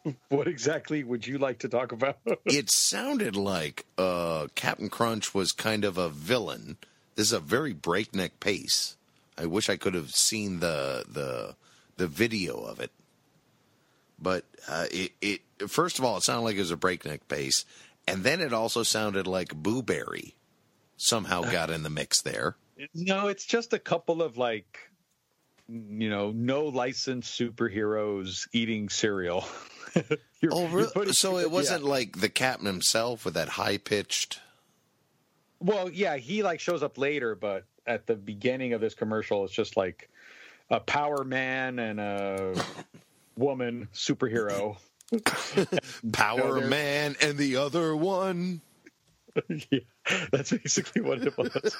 What exactly would you like to talk about? It sounded like uh, Captain Crunch was kind of a villain. This is a very breakneck pace. I wish I could have seen the the the video of it. But uh, it, it first of all, it sounded like it was a breakneck pace, and then it also sounded like Boo Berry somehow got in the mix there. no, it's just a couple of like, you know, no licensed superheroes eating cereal. You're- Oh, you're really? putting- so it wasn't yeah. like the captain himself with that high pitched. Well, yeah, he like shows up later, but at the beginning of this commercial, it's just like a power man and a woman superhero. Power there's- Man and the other one. yeah, that's basically what it was.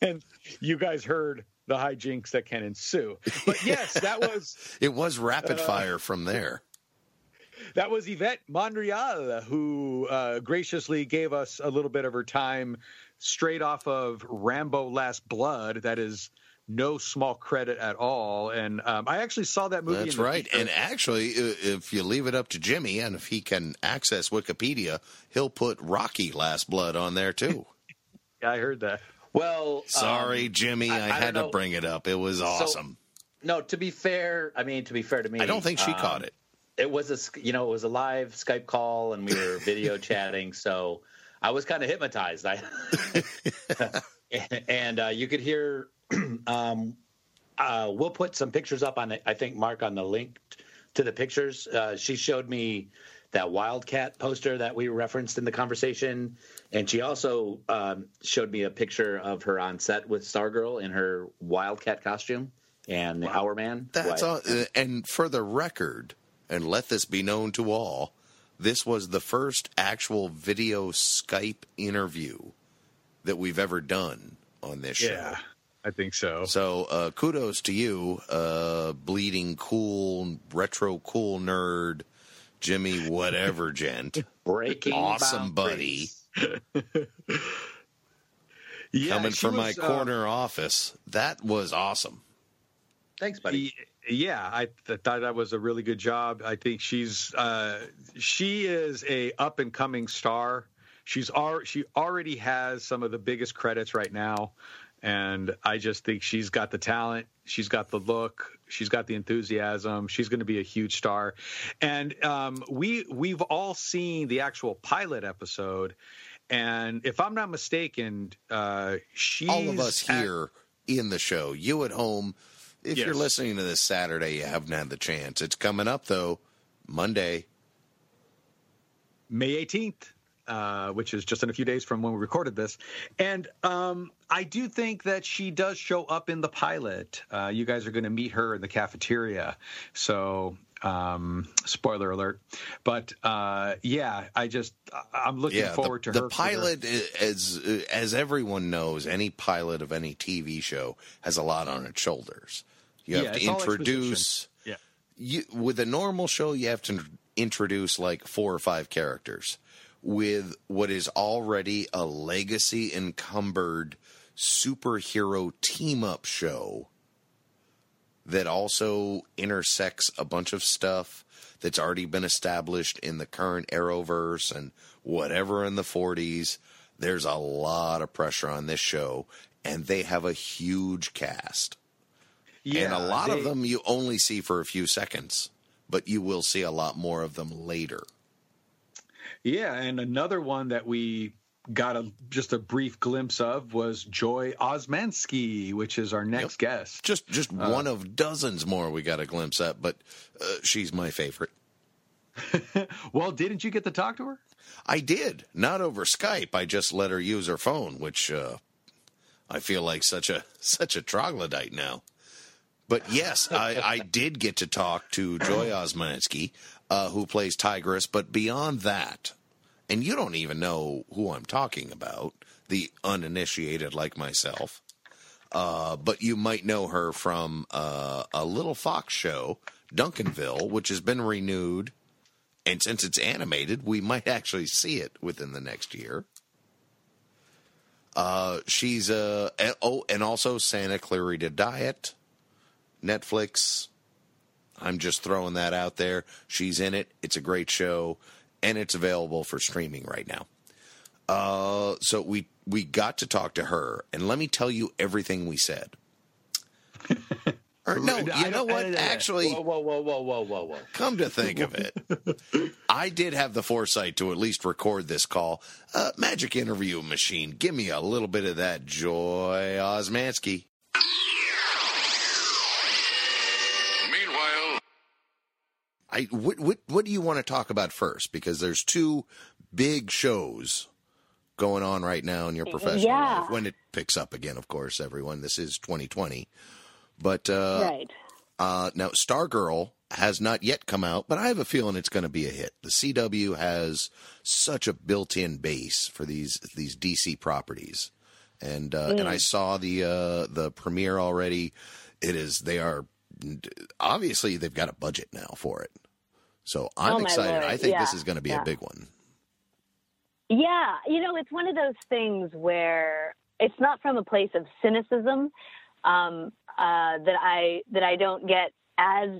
and you guys heard the hijinks that can ensue. But yes, that was It was rapid Uh, fire from there. That was Yvette Monreal who uh, graciously gave us a little bit of her time straight off of Rambo: Last Blood. That is no small credit at all. And um, I actually saw that movie. That's in right. theater. And actually, if you leave it up to Jimmy, and if he can access Wikipedia, he'll put Rocky Last Blood on there too. Yeah, I heard that. Well, Sorry, um, Jimmy, I, I- I had to bring it up. It was awesome. no, to be fair, I mean, to be fair to me, I don't think she um, caught it. It was a, you know, it was a live Skype call, and we were video chatting, so I was kind of hypnotized. I, and uh, you could hear. Um, uh, we'll put some pictures up on it. I think Mark on the link to the pictures. Uh, she showed me that Wildcat poster that we referenced in the conversation, and she also um, showed me a picture of her on set with Stargirl in her Wildcat costume and the Hourman. That's all. uh, And for the record, and let this be known to all, this was the first actual video Skype interview that we've ever done on this show. Yeah, I think so. So uh, kudos to you, uh, bleeding cool, retro cool nerd, Jimmy, whatever gent. breaking Awesome, buddy. Yeah, Coming she from my was, uh, corner office. That was awesome. Thanks, buddy. Yeah, I th- thought that was a really good job. I think she's uh, she is a up and coming star. She's al- she already has some of the biggest credits right now, and I just think she's got the talent. She's got the look. She's got the enthusiasm. She's going to be a huge star. And um, we we've all seen the actual pilot episode. And if I'm not mistaken, uh, she's All of us here in the show, you at home, if you're listening to this Saturday, you haven't had the chance. It's coming up, though, Monday. May 18th, uh, which is just in a few days from when we recorded this. And um, I do think that she does show up in the pilot. Uh, you guys are going to meet her in the cafeteria. So, um, spoiler alert. But uh, yeah, I just, I'm looking yeah, forward the, to the her. for pilot, i- as as everyone knows, any pilot of any TV show has a lot on its shoulders. You have Yeah, to introduce. Yeah. You, with a normal show, you have to introduce like four or five characters with what is already a legacy encumbered superhero team up show that also intersects a bunch of stuff that's already been established in the current Arrowverse and whatever in the 40s. There's a lot of pressure on this show, and they have a huge cast. And a lot of them you only see for a few seconds, but you will see a lot more of them later. Yeah, and another one that we got a just a brief glimpse of was Joy Osmanski, which is our next guest. Just just Uh, one of dozens more we got a glimpse at, but uh, she's my favorite. well, didn't you get to talk to her? I did, not over Skype. I just let her use her phone, which uh, I feel like such a such a troglodyte now. But yes, I, I did get to talk to Joy Osmanski, uh, who plays Tigress. But beyond that, and you don't even know who I'm talking about, the uninitiated like myself. Uh, but you might know her from uh, a little Fox show, Duncanville, which has been renewed. And since it's animated, we might actually see it within the next year. Uh, she's uh, a- oh, and also Santa Clarita Diet, Netflix. I'm just throwing that out there. She's in it. It's a great show, and it's available for streaming right now. Uh, so we we got to talk to her, and let me tell you everything we said. or no, you know what? Actually, Whoa, whoa, whoa, whoa, whoa, whoa, whoa. Come to think of it, I did have the foresight to at least record this call. Uh, magic interview machine, give me a little bit of that joy, Osmanski. I what what what do you want to talk about first? Because there's two big shows going on right now in your professional Yeah. life. When it picks up again, of course, everyone. This is 2020, but uh, right. Uh, now, Stargirl has not yet come out, but I have a feeling it's going to be a hit. The CW has such a built-in base for these these DC properties, and uh, and I saw the uh, the premiere already. It is they are obviously they've got a budget now for it, so I'm Oh, excited. Lord. I think this is going to be yeah. a big one. Yeah, you know, it's one of those things where it's not from a place of cynicism um, uh, that I that I don't get as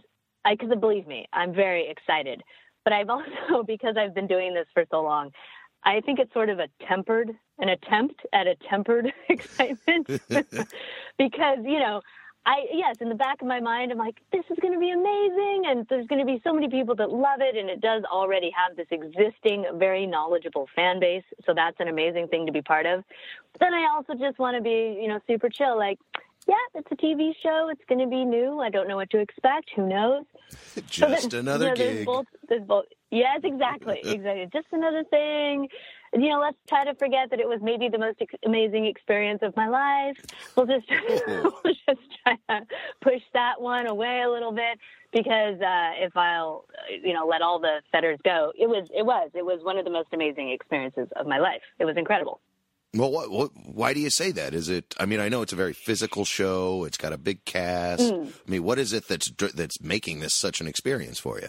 I because believe me, I'm very excited. But I've also because I've been doing this for so long, I think it's sort of a tempered an attempt at a tempered excitement because you know. I yes, in the back of my mind, I'm like, this is going to be amazing, and there's going to be so many people that love it, and it does already have this existing, very knowledgeable fan base, so that's an amazing thing to be part of. But then I also just want to be, you know, super chill, like, yeah, it's a TV show, it's going to be new, I don't know what to expect, who knows? So Just there- another you know, there's. Both, there's both. Yes, exactly, exactly. Just another thing. You know, let's try to forget that it was maybe the most ex- amazing experience of my life. We'll just we'll just try to push that one away a little bit because uh, if I'll, uh, you know, let all the fetters go, it was it was it was one of the most amazing experiences of my life. It was incredible. Well, what, what, why do you say that? Is it? I mean, I know it's a very physical show. It's got a big cast. Mm. I mean, what is it that's that's making this such an experience for you?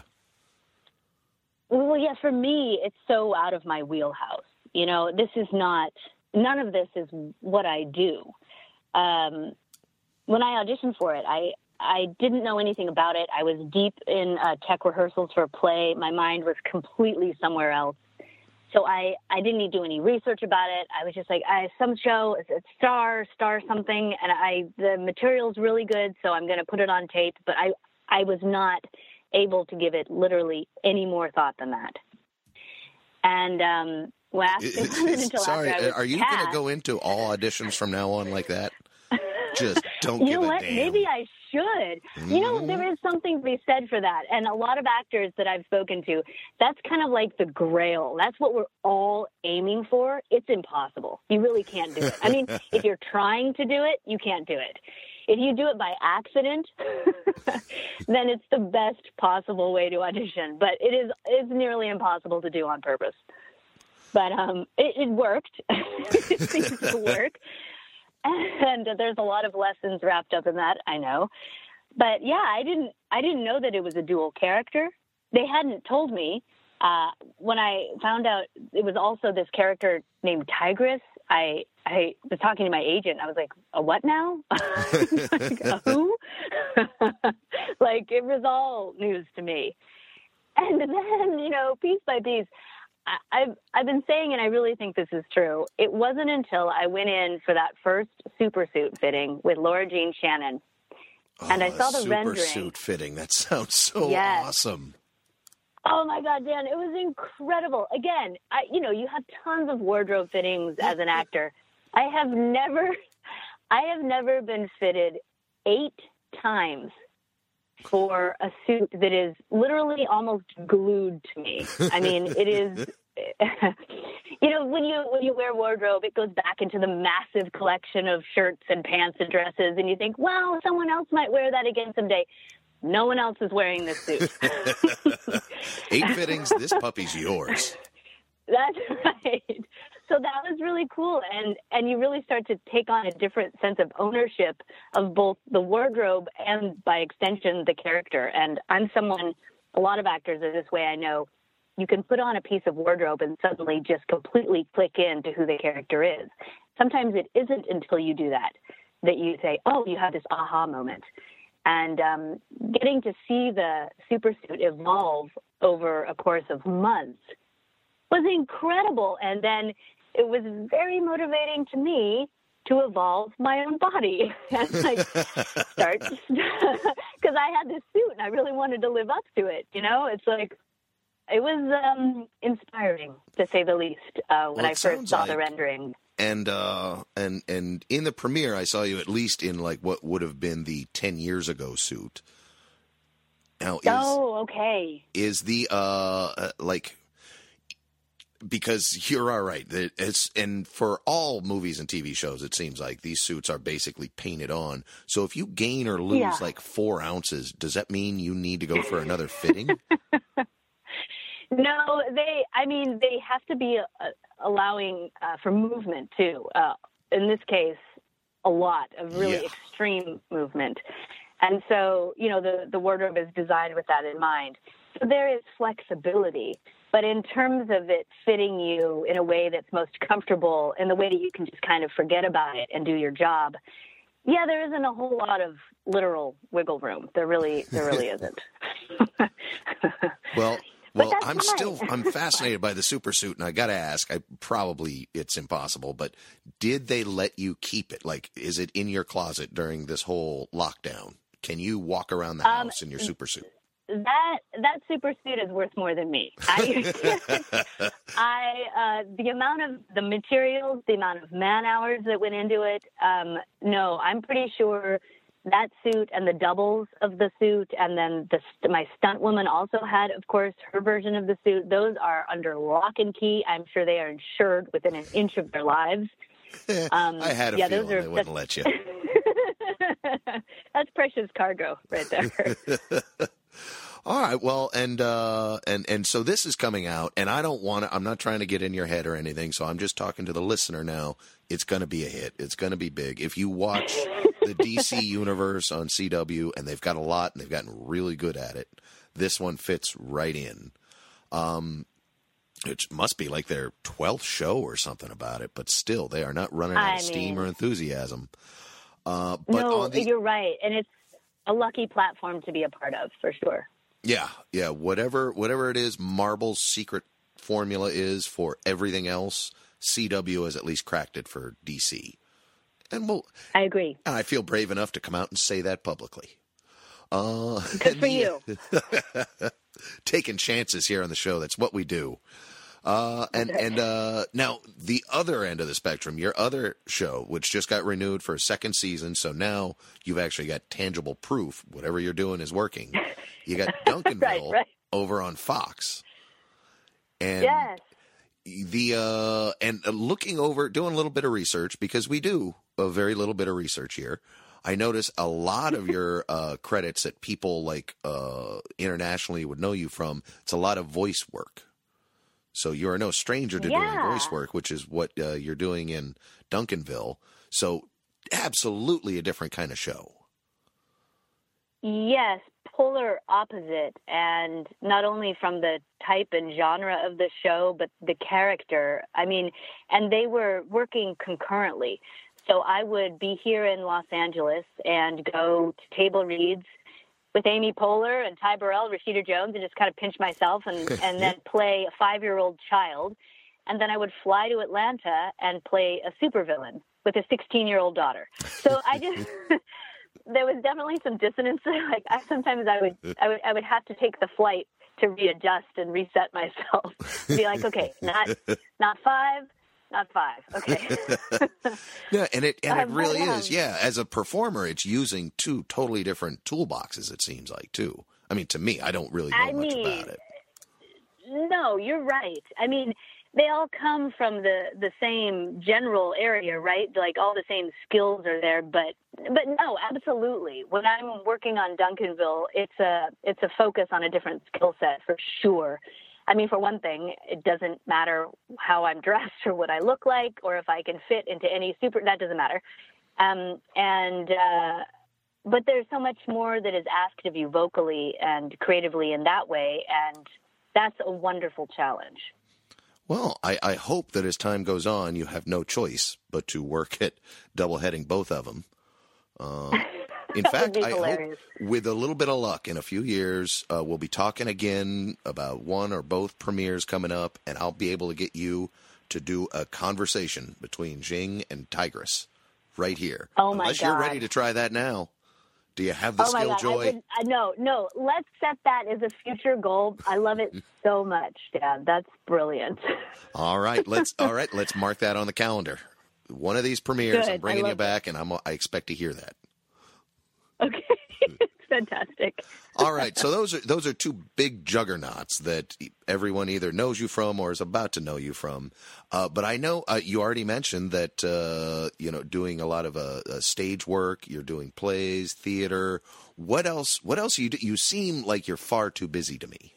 Well, yeah, for me, it's so out of my wheelhouse. You know, this is not, none of this is what I do. Um, when I auditioned for it, I, I didn't know anything about it. I was deep in uh, tech rehearsals for a play. My mind was completely somewhere else. So I, I didn't do any research about it. I was just like, I some show, it's, it's star, star something, and I the material's really good, so I'm going to put it on tape. But I, I was not able to give it literally any more thought than that. And um, it until Sorry, after I uh, was are you going to go into all auditions from now on like that? Just don't you give know a what? damn. Maybe I should. You know, there mm-hmm. is something to be said for that. And a lot of actors that I've spoken to, that's kind of like the grail. That's what we're all aiming for. It's impossible. You really can't do it. I mean, if you're trying to do it, you can't do it. If you do it by accident, then it's the best possible way to audition. But it is it's nearly impossible to do on purpose. But um, it, it worked. it seems to work and there's a lot of lessons wrapped up in that i know but yeah i didn't i didn't know that it was a dual character they hadn't told me. Uh, when I found out it was also this character named Tigress, I I was talking to my agent. I was like, "A what now? like, a who?" like it was all news to me. And then, you know, piece by piece, I've I've been saying, and I really think this is true. It wasn't until I went in for that first supersuit fitting with Laura Jean Shannon, and I Oh, saw the super rendering. suit fitting. That sounds so Yes. awesome. Oh my God, Dan, it was incredible. Again, I, you know, you have tons of wardrobe fittings as an actor. I have never, I have never been fitted eight times for a suit that is literally almost glued to me. I mean, it is. You know, when you when you wear wardrobe, it goes back into the massive collection of shirts and pants and dresses, and you think, well, someone else might wear that again someday. No one else is wearing this suit. Eight fittings. This puppy's yours. That's right. So that was really cool, and and you really start to take on a different sense of ownership of both the wardrobe and, by extension, the character. And I'm someone. A lot of actors are this way. I know. You can put on a piece of wardrobe and suddenly just completely click into who the character is. Sometimes it isn't until you do that that you say, "Oh, you have this aha moment." And um, getting to see the supersuit evolve over a course of months was incredible. And then it was very motivating to me to evolve my own body and like start because I had this suit and I really wanted to live up to it. You know, it's like it was um, inspiring to say the least uh, when Well, I first saw the rendering. And uh, and and in the premiere, I saw you at least in like what would have been the ten years ago suit. Now is oh, okay. is the uh uh, like because you're all right. It's and for all movies and TV shows, it seems like these suits are basically painted on. So if you gain or lose Yeah. like four ounces, does that mean you need to go for another fitting? No, they. I mean, they have to be uh, allowing uh, for movement too. Uh, in this case, a lot of really Yeah. extreme movement, and so you know the the wardrobe is designed with that in mind. So there is flexibility, but in terms of it fitting you in a way that's most comfortable, in the way that you can just kind of forget about it and do your job. Yeah, there isn't a whole lot of literal wiggle room. There really, there really isn't. Well, well, I'm fine. still I'm fascinated by the super suit, and I got to ask. I probably it's impossible, but did they let you keep it? Like, is it in your closet during this whole lockdown? Can you walk around the Um, house in your super suit? That that super suit is worth more than me. I, I uh, the amount of the materials, the amount of man hours that went into it. Um, no, I'm pretty sure that suit and the doubles of the suit, and then the my stunt woman also had, of course, her version of the suit. Those are under lock and key. I'm sure they are insured within an inch of their lives. Um, I had a yeah, those are- they wouldn't let you. That's precious cargo right there. All right, well, and uh, and and so this is coming out, and I don't want to. I'm not trying to get in your head or anything. So I'm just talking to the listener now. It's going to be a hit. It's going to be big. If you watch the DC universe on CW, and they've got a lot, and they've gotten really good at it. This one fits right in. Um, it must be like their twelfth show or something about it, but still, they are not running out I of steam or enthusiasm. Uh, but no, on the you're right, and it's a lucky platform to be a part of for sure. Yeah, yeah. Whatever, whatever it is, Marvel's secret formula is for everything else. CW has at least cracked it for DC, and we'll. I agree. And I feel brave enough to come out and say that publicly. Uh, Good for you. taking chances here on the show. That's what we do. Uh, and and uh, now the other end of the spectrum, your other show, which just got renewed for a second season, so now you've actually got tangible proof. Whatever you're doing is working. You got Duncanville Right, right. over on Fox, and yes. the uh, and uh, looking over, doing a little bit of research because we do a very little bit of research here. I notice a lot of your uh, credits that people like uh, internationally would know you from. It's a lot of voice work. So you're no stranger to doing voice work, which is what uh, you're doing in Duncanville. So absolutely a different kind of show. Yes, polar opposite, and not only from the type and genre of the show, but the character. I mean, and they were working concurrently. So I would be here in Los Angeles and go to table reads with Amy Poehler and Ty Burrell, Rashida Jones, and just kind of pinch myself and, and then play a five year old child. And then I would fly to Atlanta and play a supervillain with a 16 year old daughter. So I just. there was definitely some dissonance. Like I sometimes I would I would I would have to take the flight to readjust and reset myself. Be like, okay, not not five, not five. Okay. Yeah, and it and it Um, really but, is. Yeah, as a performer, it's using two totally different toolboxes. It seems like too. I mean, to me, I don't really know I much mean, about it. No, you're right. I mean, they all come from the the same general area, right? Like all the same skills are there, but but no, absolutely. When I'm working on Duncanville, it's a it's a focus on a different skill set for sure. I mean, for one thing, it doesn't matter how I'm dressed or what I look like or if I can fit into any super. That doesn't matter. Um, and uh, but there's so much more that is asked of you vocally and creatively in that way, and that's a wonderful challenge. Well, I, I hope that as time goes on, you have no choice but to work at double heading both of them. Uh, in fact, I hope with a little bit of luck, in a few years, uh, we'll be talking again about one or both premieres coming up, and I'll be able to get you to do a conversation between Jing and Tigress right here. Oh, my Unless you're ready to try that now. Do you have the oh my skill, god! Joy? I would, uh, no, no. Let's set that as a future goal. I love it so much, Dad. That's brilliant. All right, let's all right, let's mark that on the calendar. One of these premieres, Good, I'm bringing you back, and I'm I expect to hear that. Okay, fantastic. All right, so those are those are two big juggernauts that everyone either knows you from or is about to know you from. Uh, but I know uh, you already mentioned that uh, you know doing a lot of uh, uh, stage work. You're doing plays, theater. What else? What else you do? You seem like you're far too busy to me.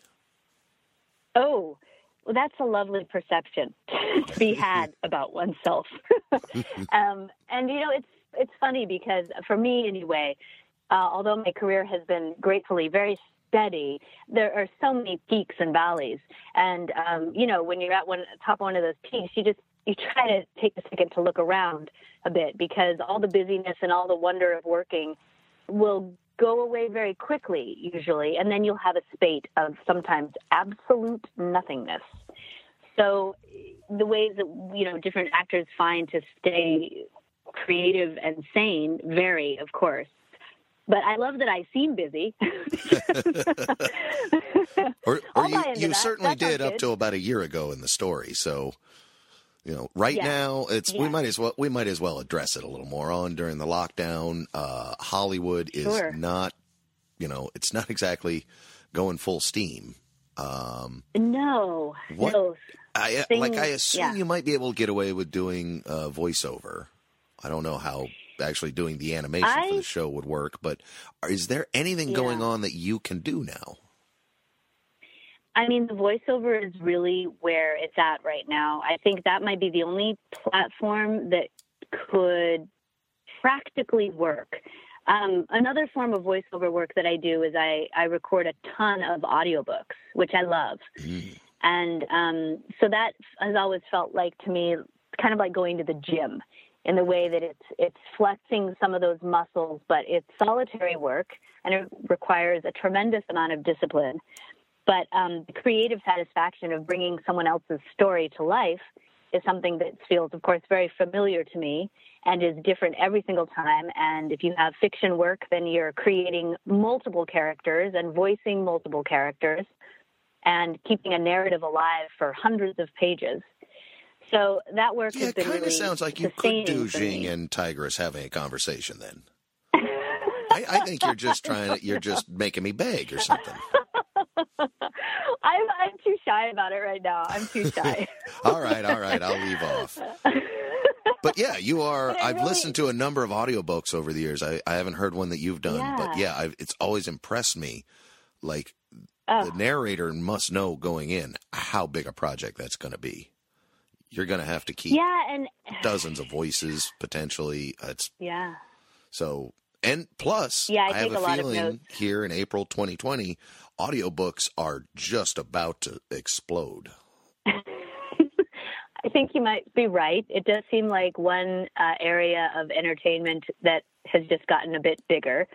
Oh, well, that's a lovely perception to be had about oneself. um, and you know, it's it's funny because for me, anyway, uh, although my career has been gratefully very steady, there are so many peaks and valleys. And um, you know, when you're at one top one of those peaks, you just you try to take a second to look around a bit because all the busyness and all the wonder of working will go away very quickly usually. And then you'll have a spate of sometimes absolute nothingness. So the ways that you know different actors find to stay creative and sane vary of course but I love that I seem busy. Or, or you, you certainly That did up good. till about a year ago in the story. So, you know, right Yeah. now it's we might as well we might as well address it a little more on during the lockdown. Uh, Hollywood is Sure. not, you know, it's not exactly going full steam. Um, no, What- no. I Things- like I assume yeah. you might be able to get away with doing uh, voiceover. I don't know how actually doing the animation for the show would work, but is there anything Yeah. going on that you can do now? I mean, the voiceover is really where it's at right now. I think that might be the only platform that could practically work. Um, another form of voiceover work that I do is I, I record a ton of audiobooks, which I love. And um, so that has always felt like to me kind of like going to the gym in the way that it's it's flexing some of those muscles, but it's solitary work and it requires a tremendous amount of discipline. But um, the creative satisfaction of bringing someone else's story to life is something that feels, of course, very familiar to me and is different every single time. And if you have fiction work, then you're creating multiple characters and voicing multiple characters and keeping a narrative alive for hundreds of pages. So that work Yeah, has it been kind of really sounds like you could do Jing and Tigress having a conversation then. I, I think you're just trying to, you're just making me beg or something. I'm, I'm too shy about it right now. I'm too shy. All right, all right, I'll leave off. But yeah, you are. I've really- listened to a number of audiobooks over the years. I, I haven't heard one that you've done, but Yeah. yeah, I've, it's always impressed me. Like Oh. the narrator must know going in how big a project that's going to be. You're going to have to keep yeah, and dozens of voices potentially. It's yeah. so And plus, Yeah, I have a a lot of feeling here in April 2020, audiobooks are just about to explode. I think you might be right. It does seem like one uh, area of entertainment that has just gotten a bit bigger.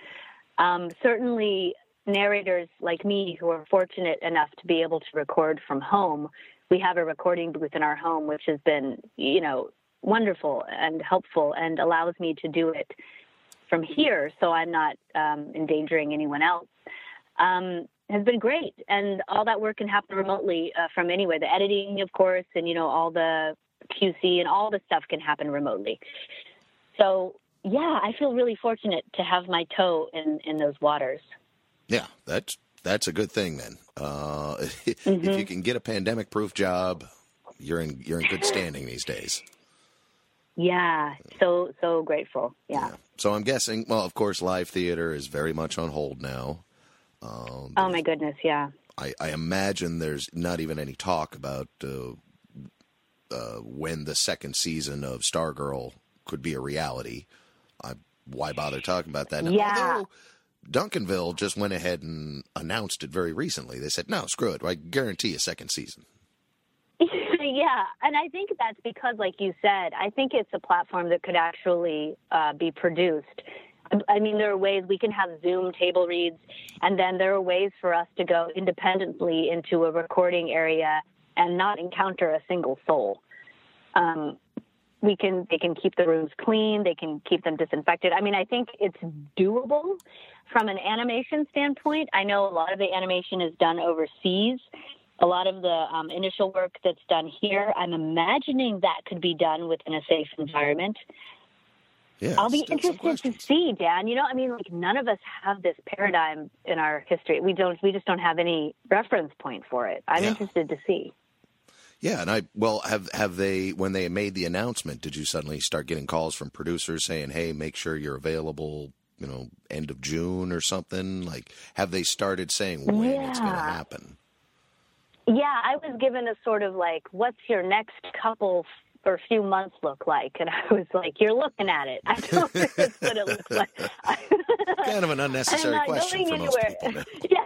Um, certainly, narrators like me who are fortunate enough to be able to record from home, we have a recording booth in our home, which has been, you know, wonderful and helpful and allows me to do it from here so I'm not um, endangering anyone else. Um, has been great, and all that work can happen remotely uh, from anywhere. The editing, of course, and you know all the QC and all the stuff can happen remotely. So yeah, I feel really fortunate to have my toe in in those waters. Yeah, that's that's a good thing then. Uh, If Mm-hmm. you can get a pandemic-proof job, you're in you're in good standing these days. Yeah, so so grateful. Yeah. So I'm guessing. Well, of course, live theater is very much on hold now. Um, Oh my goodness, yeah. I, I imagine there's not even any talk about uh, uh, when the second season of Stargirl could be a reality. I, why bother talking about that? now? Yeah. Although Duncanville just went ahead and announced it very recently. They said, "No, screw it. I guarantee a second season." yeah, and I think that's because, like you said, I think it's a platform that could actually uh, be produced. I mean, there are ways we can have Zoom table reads, and then there are ways for us to go independently into a recording area and not encounter a single soul. Um, we can they can keep the rooms clean, they can keep them disinfected. I mean, I think it's doable from an animation standpoint. I know a lot of the animation is done overseas. A lot of the um, initial work that's done here, I'm imagining that could be done within a safe environment. Yeah, I'll be interested to see, Dan. You know, I mean, like none of us have this paradigm in our history. We don't. We just don't have any reference point for it. I'm Yeah. interested to see. Yeah, and I well have have they when they made the announcement, did you suddenly start getting calls from producers saying, "Hey, make sure you're available, you know, end of June or something?" Like have they started saying when it's going to happen? Yeah, I was given a sort of like, what's your next couple or few months look like? And I was like, you're looking at it. I don't know that's what it looks like. Kind of an unnecessary question going for most people. man. yeah.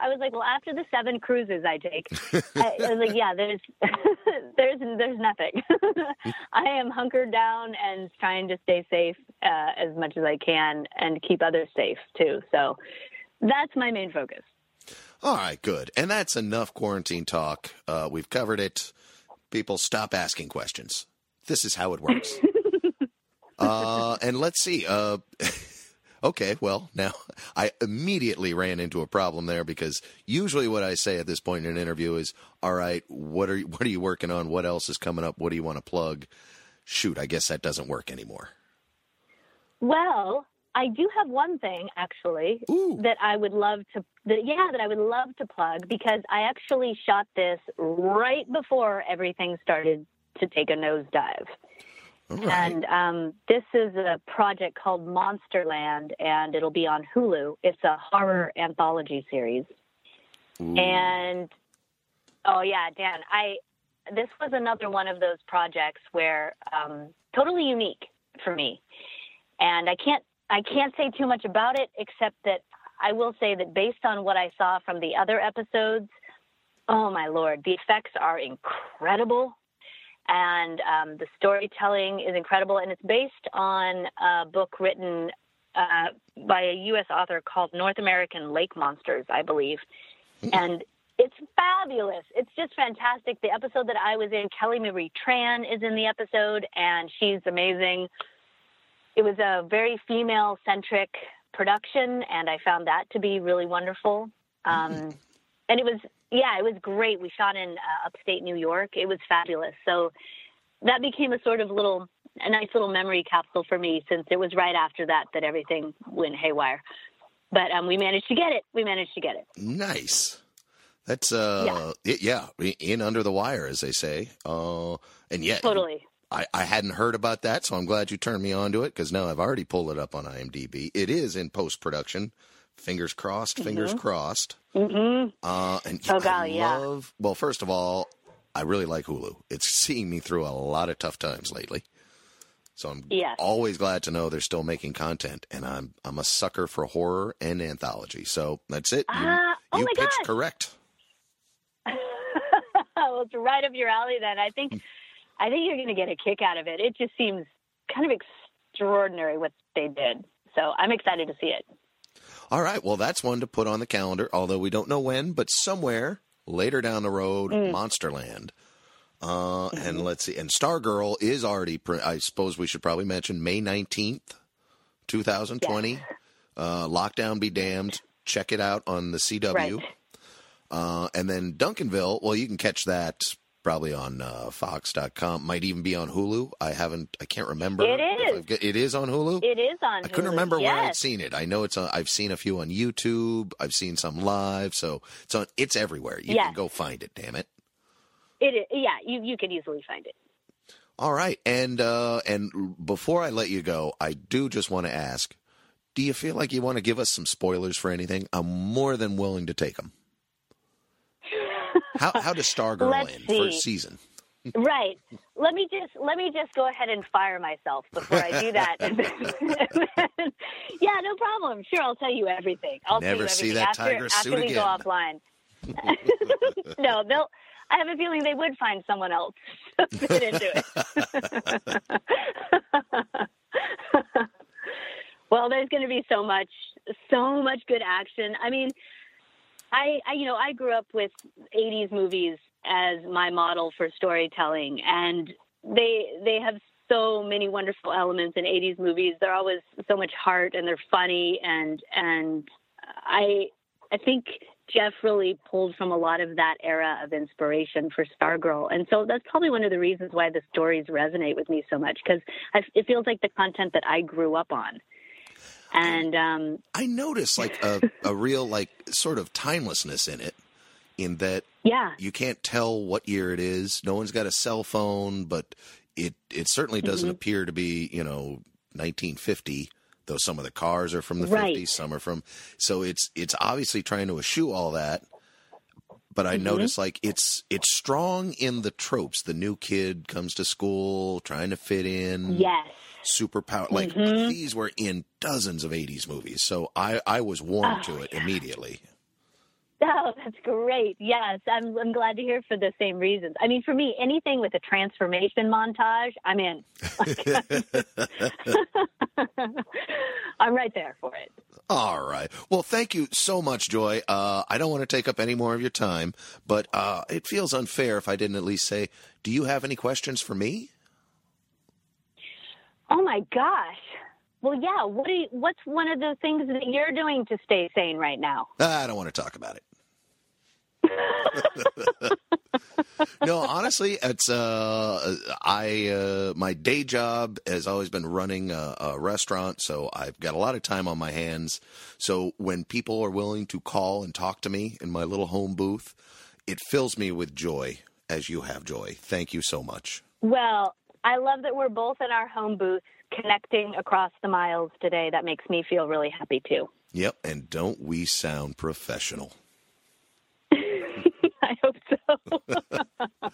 I was like, well, after the seven cruises I take, I, I was like, yeah, there's, there's, there's nothing. I am hunkered down and trying to stay safe uh, as much as I can and keep others safe too. So that's my main focus. All right, good. And that's enough quarantine talk. Uh, we've covered it. People stop asking questions. This is how it works. uh, and let's see. Okay, well, now I immediately ran into a problem there because usually what I say at this point in an interview is, "All right, what are you, what are you working on? What else is coming up? What do you want to plug?" Shoot, I guess that doesn't work anymore. Well, I do have one thing actually Ooh. that I would love to that yeah, that I would love to plug because I actually shot this right before everything started to take a nosedive. Right. And um, this is a project called Monsterland, and it'll be on Hulu. It's a horror anthology series. Ooh. And oh yeah, Dan, I this was another one of those projects where um, totally unique for me, and I can't I can't say too much about it except that I will say that based on what I saw from the other episodes, oh my lord, the effects are incredible. And um, the storytelling is incredible, and it's based on a book written uh, by a U.S. author called North American Lake Monsters, I believe. And it's fabulous. It's just fantastic. The episode that I was in, Kelly Marie Tran is in the episode, and she's amazing. It was a very female centric production, and I found that to be really wonderful. Um, and it was, yeah, it was great. We shot in uh, upstate New York. It was fabulous. So that became a sort of little, a nice little memory capsule for me since it was right after that that everything went haywire. But um, we managed to get it. We managed to get it. Nice. That's uh it- yeah, in under the wire as they say. Uh and yet Totally. I, I hadn't heard about that, so I'm glad you turned me on to it because now I've already pulled it up on IMDb. It is in post production. Fingers crossed, fingers crossed. Mm-hmm. Uh, and Oh, I golly, yeah. love. Well, first of all, I really like Hulu. It's seeing me through a lot of tough times lately. So I'm Yes. always glad to know they're still making content, and I'm I'm a sucker for horror and anthology. So that's it. You, Ah, oh you my pitched gosh. correct. well, it's right up your alley then. I think I think you're going to get a kick out of it. It just seems kind of extraordinary what they did. So I'm excited to see it. All right. Well, that's one to put on the calendar, although we don't know when, but somewhere later down the road, Mm. Monsterland. Uh, Mm-hmm. And let's see. And Stargirl is already, pre- I suppose we should probably mention May 19th, 2020. Uh, Lockdown Be Damned. Check it out on the CW. Right. Uh, and then Duncanville, well, you can catch that probably on uh, Fox.com. Might even be on Hulu. I haven't, I can't remember. It is. It is on Hulu? It is on. Hulu. I couldn't Hulu. remember where I'd seen it. I know it's on, I've seen a few on YouTube. I've seen some live, so it's on. It's everywhere. You Yes. can go find it. Damn it! It is. Yeah, you you could easily find it. All right, and uh, and before I let you go, I do just want to ask: Do you feel like you want to give us some spoilers for anything? I'm more than willing to take them. How how does Stargirl Let's end see. first season? Right. Let me just let me just go ahead and fire myself before I do that. Yeah, no problem. Sure, I'll tell you everything. I'll tell Never you see that after, tigress after we go offline. no, they'll. I have a feeling they would find someone else to fit into it. well, there's going to be so much, so much good action. I mean, I, I, you know, I grew up with '80s movies as my model for storytelling, and they they have so many wonderful elements in '80s movies. They're always so much heart, and they're funny, and and I I think Geoff really pulled from a lot of that era of inspiration for Stargirl, and so that's probably one of the reasons why the stories resonate with me so much because it feels like the content that I grew up on. And um, I notice like a a real like sort of timelessness in it, in that yeah, you can't tell what year it is. No one's got a cell phone, but it it certainly doesn't Mhm. appear to be you know 1950. Though some of the cars are from the Right. 50s, some are from. So it's it's obviously trying to eschew all that. But I Mhm. notice like it's it's strong in the tropes. The new kid comes to school trying to fit in. yes, Superpower like Mhm. these were in dozens of 80s movies. So I I was warm Oh, to it immediately. Oh, that's great. Yes, I'm, I'm glad to hear for the same reasons. I mean, for me, anything with a transformation montage, I'm in. I'm right there for it. All right. Well, thank you so much, Joy. Uh, I don't want to take up any more of your time, but uh, it feels unfair if I didn't at least say, do you have any questions for me? Oh my gosh. Well, yeah. What do you, what's one of the things that you're doing to stay sane right now? I don't want to talk about it. no, honestly, it's uh, I uh, my day job has always been running a, a restaurant, so I've got a lot of time on my hands. So when people are willing to call and talk to me in my little home booth, it fills me with joy, as you have joy. Thank you so much. Well, I love that we're both in our home booth connecting across the miles today. That makes me feel really happy too. Yep, and don't we sound professional? I hope so.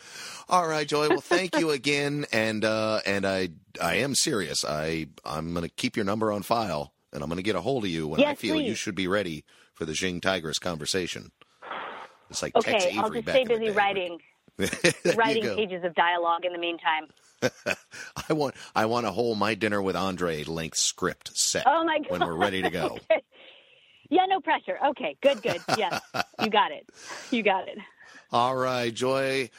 All right, Joy. Well, thank you again, and uh, and I I am serious. I I'm going to keep your number on file, and I'm going to get a hold of you when I Yes, feel you should be ready for the Jing Tigress conversation. It's like okay, I'll Avery just back stay busy writing writing pages of dialogue in the meantime. I want I want a whole my dinner with Andre length script set Oh my god. when we're ready to go. Okay. Yeah, no pressure. Okay, good, good. Yes, you got it. You got it. All right, Joy.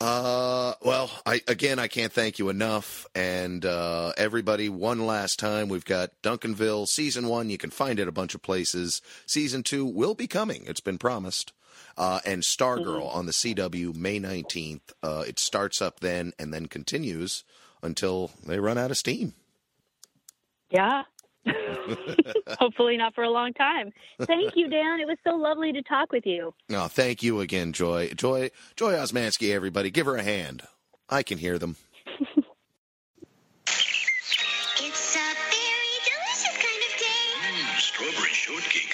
Uh, well, I again, I can't thank you enough. And uh, everybody, one last time, we've got Duncanville season one. You can find it a bunch of places. Season two will be coming. It's been promised. Uh, and Stargirl on the CW May nineteenth. Uh, it starts up then and then continues until they run out of steam. Yeah. Hopefully not for a long time. Thank you, Dan. It was so lovely to talk with you. No, thank you again, Joy. Joy, Joy Osmanski. Everybody, give her a hand. I can hear them.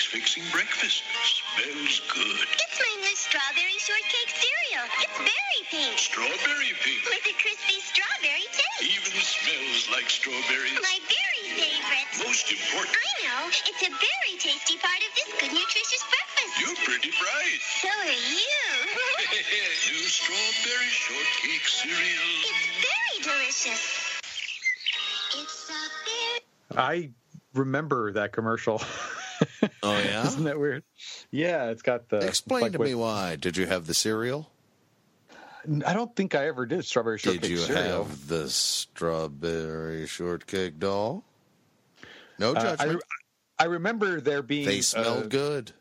Fixing breakfast. Smells good. It's my new strawberry shortcake cereal. It's berry pink Strawberry pink. with a crispy strawberry taste. Even smells like strawberries. My very favorite. Most important, I know. It's a very tasty part of this good, nutritious breakfast. you're pretty bright. So are you. New strawberry shortcake cereal. it's very delicious. It's a very I remember that commercial. Oh yeah. Isn't that weird? Yeah, it's got the. Explain like to what- me why. Did you have the cereal? I don't think I ever did strawberry shortcake Did you cereal. have the strawberry shortcake doll? No Uh, I, judgment. I remember there being. they smelled uh, good.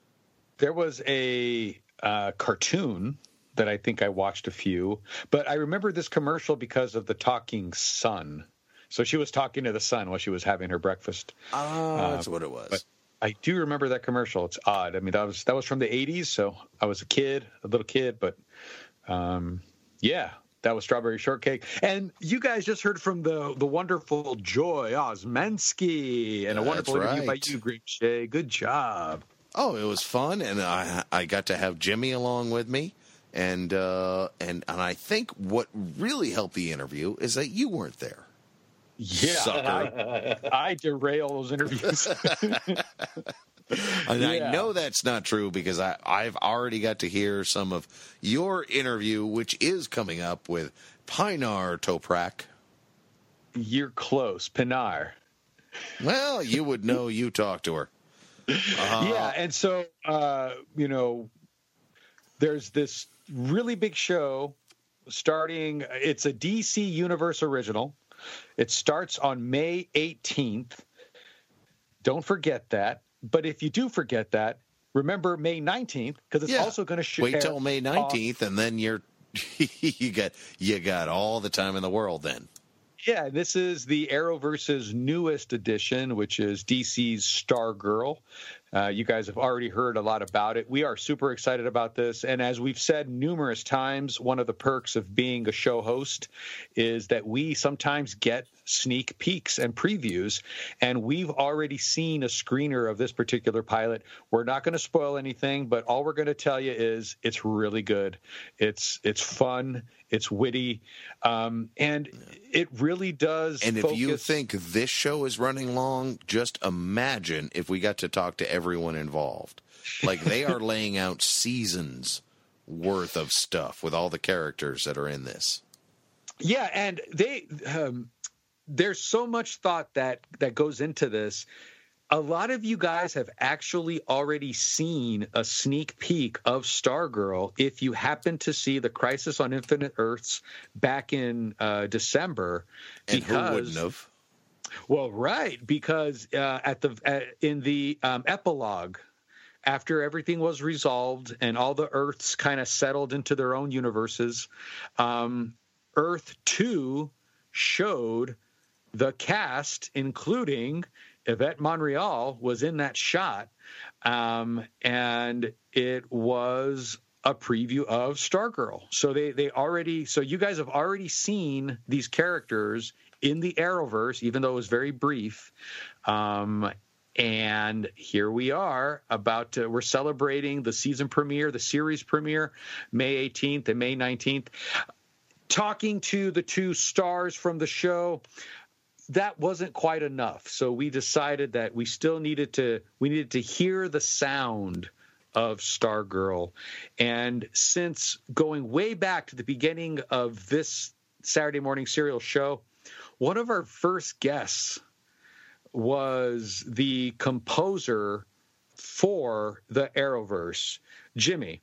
There was a uh, cartoon that I think I watched a few, but I remember this commercial because of the talking sun. So she was talking to the sun while she was having her breakfast. Oh, that's what it was. I do remember that commercial. It's odd. I mean, that was that was from the '80s, so I was a kid, a little kid, but um, yeah, that was Strawberry Shortcake. And you guys just heard from the the wonderful Joy Osmanski and a That's wonderful interview by you, Grim Shea. Good job. Oh, it was fun, and I I got to have Jimmy along with me, and uh, and and I think what really helped the interview is that you weren't there. Yeah, Sucker. I, I derail those interviews. And I know that's not true because I I've already got to hear some of your interview, which is coming up with Pinar Toprak. You're close, Pinar. Well, you would know you talked to her. Uh, yeah, and so uh, you know, there's this really big show starting. It's a DC Universe original. It starts on May 18th. Don't forget that. But if you do forget that, remember May 19th because it's Yeah. also going to shoot. Wait till May nineteenth, and then you're you got you got all the time in the world. Then Yeah, this is the Arrowverse's newest edition, which is DC's Stargirl. Uh, you guys have already heard a lot about it. We are super excited about this. And as we've said numerous times, one of the perks of being a show host is that we sometimes get sneak peeks and previews. And we've already seen a screener of this particular pilot. We're not going to spoil anything, but all we're going to tell you is it's really good. It's it's fun. It's witty, um, and it really does. And if you think this show is running long, just imagine if we got to talk to everyone involved. Like they are laying out seasons worth of stuff with all the characters that are in this. Yeah, and they um, there's so much thought that that goes into this. A lot of you guys have actually already seen a sneak peek of Stargirl. If you happen to see the Crisis on Infinite Earths back in uh, December, And who because wouldn't have? Well, right, because uh, at the uh, in the um, epilogue, after everything was resolved and all the Earths kind of settled into their own universes, um, Earth Two showed the cast, including Yvette Monreal, was in that shot, um, and it was a preview of Stargirl. So they they already so you guys have already seen these characters in the Arrowverse, even though it was very brief. Um, and here we are about to, we're celebrating the season premiere, the series premiere, May 18th and May 19th. Talking to the two stars from the show, that wasn't quite enough. So we decided that we still needed to we needed to hear the sound of Stargirl. And since going way back to the beginning of this Saturday morning serial show, one of our first guests was the composer for the Arrowverse, Jimmy.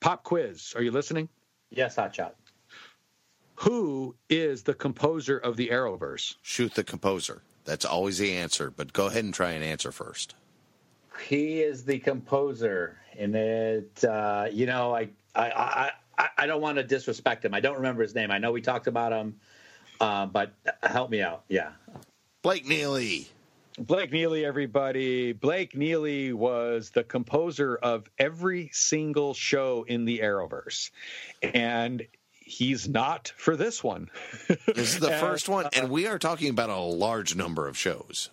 Pop quiz. Are you listening? Yes, Hotshot. Who is the composer of the Arrowverse? Shoot the composer. That's always the answer. But go ahead and try and answer first. He is the composer, and it. Uh, you know, I, I, I, I, I don't want to disrespect him. I don't remember his name. I know we talked about him, uh, but help me out. Yeah. Blake Neely. Blake Neely, everybody. Blake Neely was the composer of every single show in the Arrowverse. And he's not for this one. This is the And, first one, uh, and we are talking about a large number of shows.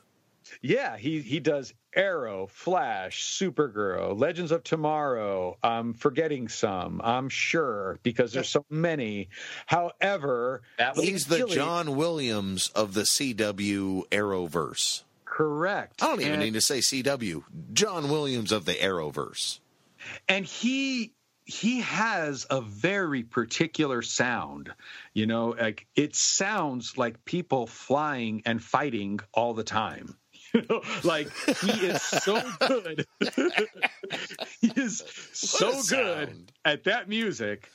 Yeah, he he does Arrow, Flash, Supergirl, Legends of Tomorrow. I'm forgetting some, I'm sure, because there's so many. However, He's the really- John Williams of the CW Arrowverse. correct. I don't even And- need to say CW. John Williams of the Arrowverse. and he he has a very particular sound you know like it sounds like people flying and fighting all the time you know like he is so good he is so good at that music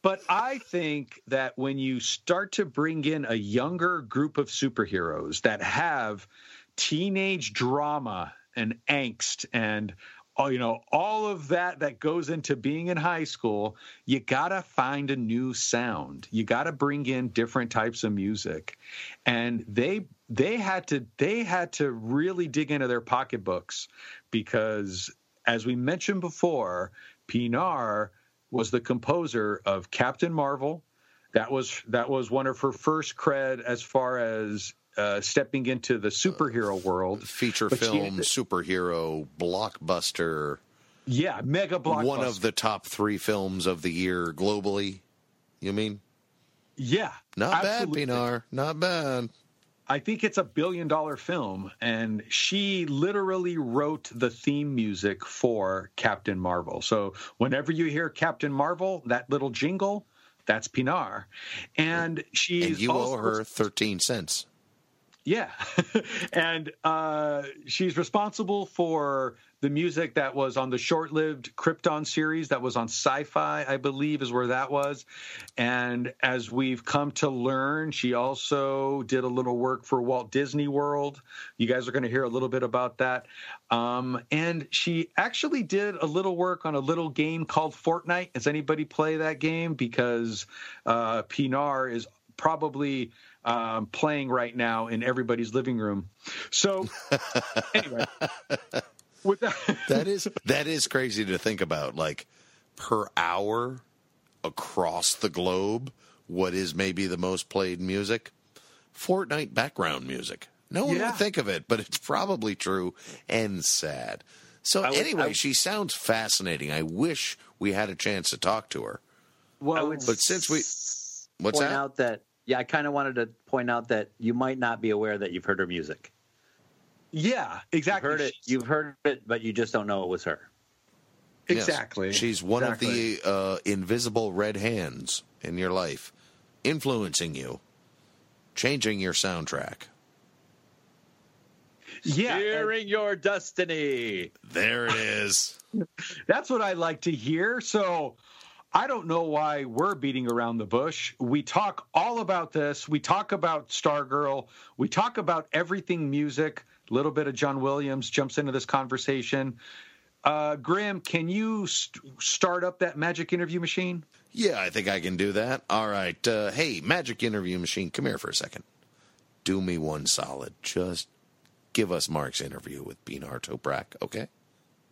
but I think that when you start to bring in a younger group of superheroes that have teenage drama and angst and oh, you know all of that that goes into being in high school, you got to find a new sound. You got to bring in different types of music. And they they had to they had to really dig into their pocketbooks because as we mentioned before, Pinar was the composer of Captain Marvel. That was that was one of her first cred as far as uh, stepping into the superhero world. Feature But film, had- superhero, blockbuster. Yeah, mega blockbuster. One of the top three films of the year globally. You mean? yeah, Not absolutely. bad, Pinar. Not bad. I think it's a billion dollar film, and she literally wrote the theme music for Captain Marvel. So whenever you hear Captain Marvel, that little jingle, that's Pinar, and she's and you owe her 13 cents. Yeah. and uh, she's responsible for the music that was on the short lived Krypton series that was on sci fi, I believe, is where that was. And as we've come to learn, she also did a little work for Walt Disney World. You guys are going to hear a little bit about that. Um, and she actually did a little work on a little game called Fortnite. Has anybody play that game? Because uh, Pinar is probably um, playing right now in everybody's living room. So, anyway, with that, That is that is crazy to think about. Like per hour across the globe, what is maybe the most played music? Fortnite background music. No one Yeah. would think of it, but it's probably true and sad. So would- anyway, I- she sounds fascinating. I wish we had a chance to talk to her. well, But since we what's point that? out that yeah, I kind of wanted to point out that you might not be aware that you've heard her music. Yeah, You've exactly. heard it, you've heard it, but you just don't know it was her. Yes. exactly. She's one Exactly. of the uh, invisible red hands in your life, influencing you, changing your soundtrack. yeah. and Steering your destiny. There it is. That's what I like to hear. So. I don't know why we're beating around the bush. We talk all about this. We talk about Stargirl. We talk about everything music. Little bit of John Williams jumps into this conversation. Uh, Grim, can you st- start up that magic interview machine? Yeah, I think I can do that. All right. Uh, hey, Magic Interview Machine, come here for a second. Do me one solid. Just give us Mark's interview with Pinar Toprak, okay?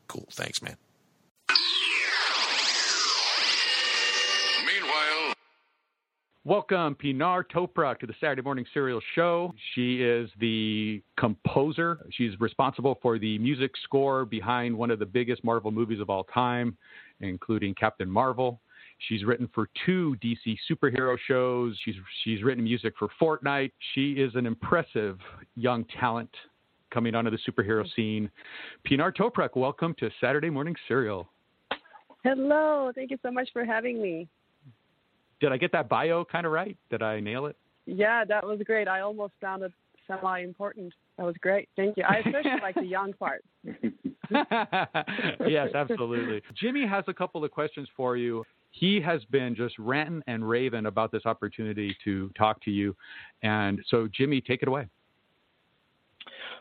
Cool. Thanks, man. Welcome, Pinar Toprak, to the Saturday Morning Serial Show. She is the composer. She's responsible for the music score behind one of the biggest Marvel movies of all time, including Captain Marvel. She's written for two DC superhero shows. She's she's written music for Fortnite. She is an impressive young talent coming onto the superhero scene. Pinar Toprak, welcome to Saturday Morning Serial. Hello, thank you so much for having me. Did I get that bio kind of right? Did I nail it? Yeah, that was great. I almost sounded semi important. That was great. Thank you. I especially like the young part. yes, absolutely. Jimmy has a couple of questions for you. He has been just ranting and raving about this opportunity to talk to you. And so, Jimmy, take it away.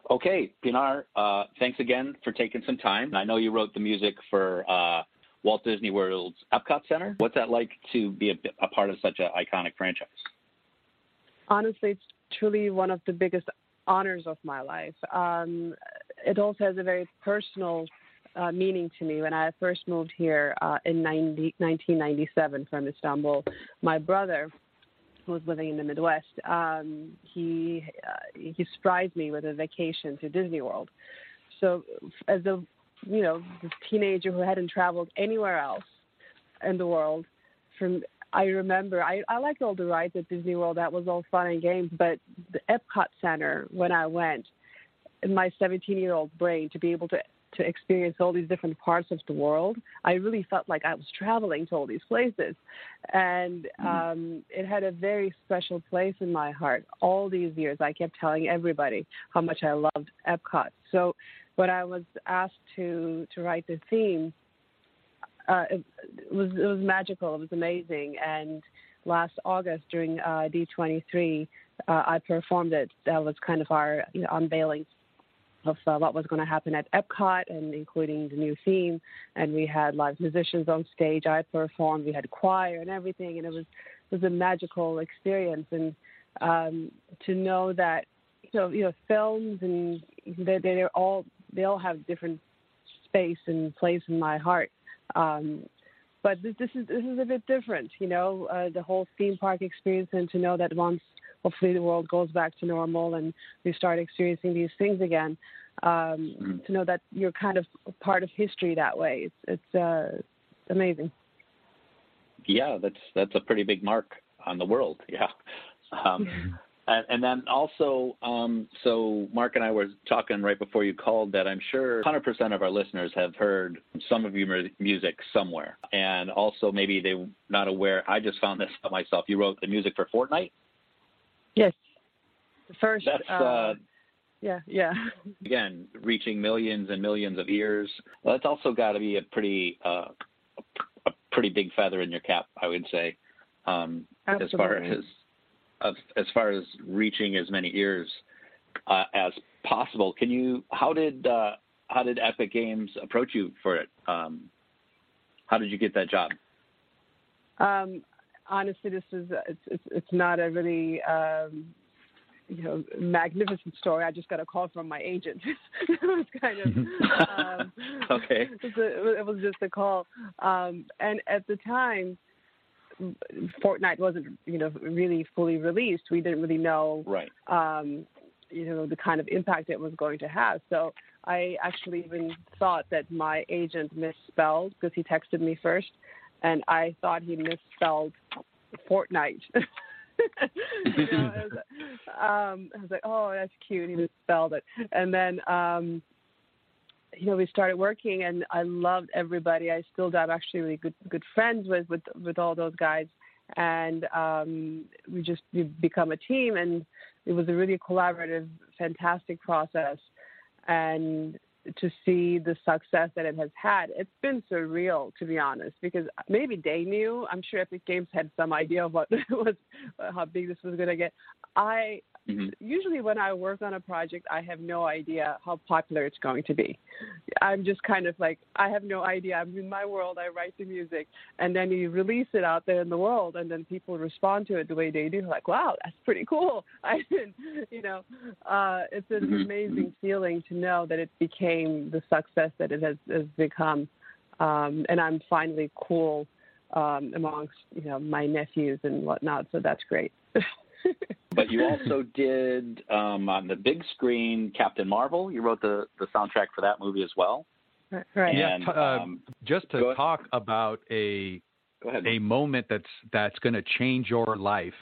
Okay, Pinar, uh, thanks again for taking some time. I know you wrote the music for uh, Walt Disney World's Epcot Center. What's that like to be a, a part of such an iconic franchise? Honestly, it's truly one of the biggest honors of my life. Um, it also has a very personal uh, meaning to me. When I first moved here uh, in 90, 1997 from Istanbul, my brother who was living in the Midwest, um, he uh, he surprised me with a vacation to Disney World. So as a you know this teenager who hadn't traveled anywhere else in the world, from I remember I I liked all the rides at Disney World. That was all fun and games, but the Epcot Center when I went, in my 17 year old brain to be able to to experience all these different parts of the world, I really felt like I was traveling to all these places. And um, it had a very special place in my heart. All these years, I kept telling everybody how much I loved Epcot. So when I was asked to, to write the theme, uh, it, it was it was magical. It was amazing. And last August during uh, D23, uh, I performed it. That was kind of our you know, unveiling of uh, what was going to happen at Epcot, and including the new theme. And we had live musicians on stage. I performed. We had choir and everything, and it was it was a magical experience. And um, to know that know you know films and they they're all they all have different space and place in my heart. Um, but this, this is this is a bit different, you know, uh, the whole theme park experience, and to know that once hopefully the world goes back to normal and we start experiencing these things again. Um, To know that you're kind of part of history that way, it's it's uh, amazing. Yeah, that's that's a pretty big mark on the world. Yeah. Um, and, and then also, um, so Mark and I were talking right before you called that I'm sure 100% of our listeners have heard some of your music somewhere, and also maybe they're not aware. I just found this out myself. You wrote the music for Fortnite. Yes, the first. That's uh, uh, yeah, yeah. again reaching millions and millions of ears. Well, that's also got to be a pretty uh, a pretty big feather in your cap, I would say, um, as far as as as far as reaching as many ears uh, as possible. Can you? How did uh, how did Epic Games approach you for it? Um, how did you get that job? Um, honestly, this is it's it's, it's not a really um, you know magnificent story. I just got a call from my agent. it was kind of um, Okay. It was, a, it was just a call, um, and at the time, Fortnite wasn't you know really fully released. We didn't really know right. um, you know the kind of impact it was going to have. So I actually even thought that my agent misspelled because he texted me first, and I thought he misspelled Fortnite. you know, I, was, um, I was like, oh, that's cute. He misspelled it, and then. Um, you know, we started working, and I loved everybody. I still. I'm actually really good good friends with with with all those guys, and um, we just we become a team. And it was a really collaborative, fantastic process. And to see the success that it has had, it's been surreal to be honest. Because maybe they knew. I'm sure Epic Games had some idea of what was how big this was going to get. I usually when I work on a project, I have no idea how popular it's going to be. I'm just kind of like I have no idea. I'm in my world. I write the music, and then you release it out there in the world, and then people respond to it the way they do. Like, wow, that's pretty cool. I didn't, you know, uh, it's an Mhm. amazing feeling to know that it became the success that it has, has become, um, and I'm finally cool um, amongst you know my nephews and whatnot. So that's great. But you also did um, on the big screen Captain Marvel. You wrote the the soundtrack for that movie as well. Right. Yeah, t- uh, um, just go to ahead. talk about a a moment that's that's going to change your life.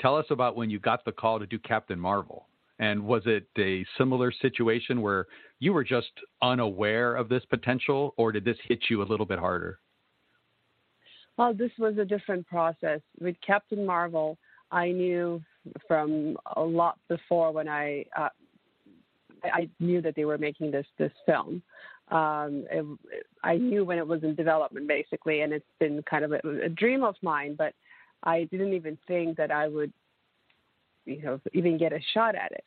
Tell us about when you got the call to do Captain Marvel. And was it a similar situation where you were just unaware of this potential, or did this hit you a little bit harder? Well, this was a different process. With Captain Marvel, I knew from a lot before when I uh, I knew that they were making this this film. Um, it, I knew when it was in development, basically, and it's been kind of a, a dream of mine. But I didn't even think that I would, you know, even get a shot at it.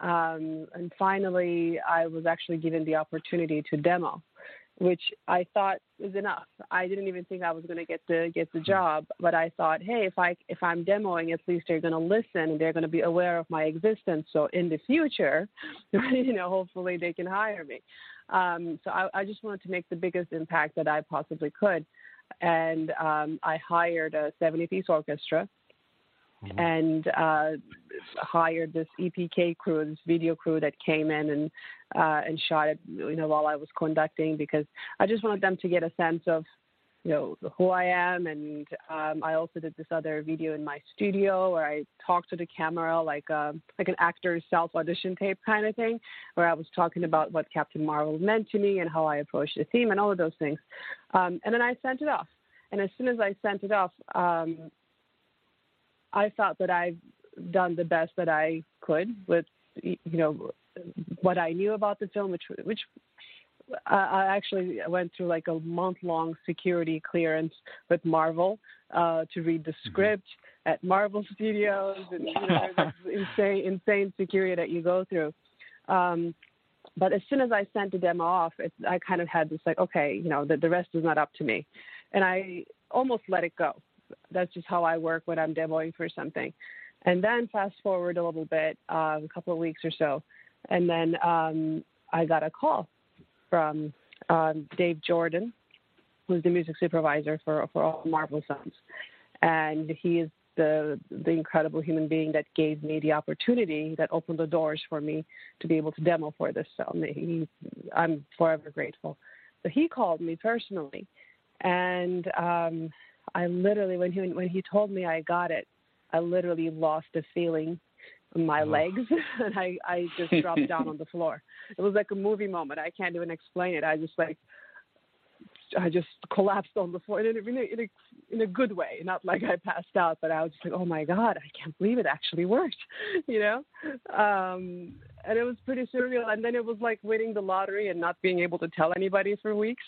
Um, and finally, I was actually given the opportunity to demo, which I thought was enough. I didn't even think I was going to get the get the job, but I thought, hey, if I if I'm demoing, at least they're going to listen and they're going to be aware of my existence. So in the future, you know, hopefully they can hire me. Um, so I, I just wanted to make the biggest impact that I possibly could, and um, I hired a 70 piece orchestra and uh, hired this EPK crew, this video crew that came in and uh, and shot it, you know, while I was conducting because I just wanted them to get a sense of, you know, who I am. And um, I also did this other video in my studio where I talked to the camera like um, like an actor's self audition tape kind of thing, where I was talking about what Captain Marvel meant to me and how I approached the theme and all of those things. Um, and then I sent it off. And as soon as I sent it off, um, I felt that I've done the best that I could with, you know, what I knew about the film, which which I actually went through like a month long security clearance with Marvel uh, to read the script at Marvel Studios, and you know, insane insane security that you go through. Um, but as soon as I sent the demo off, it, I kind of had this like, okay, you know, the, the rest is not up to me, and I almost let it go. That's just how I work when I'm demoing for something. And then fast forward a little bit, uh, a couple of weeks or so, and then um, I got a call from um, Dave Jordan, who's the music supervisor for for all Marvel songs, and he is the the incredible human being that gave me the opportunity that opened the doors for me to be able to demo for this film. He, I'm forever grateful. So he called me personally, and um, I literally when he when he told me I got it, I literally lost the feeling in my Oh. legs and I I just dropped down on the floor. It was like a movie moment. I can't even explain it. I just like I just collapsed on the floor in a, in a, in a, in a good way, not like I passed out, but I was just like, oh my God, I can't believe it actually worked, you know? Um, and it was pretty surreal. And then it was like winning the lottery and not being able to tell anybody for weeks.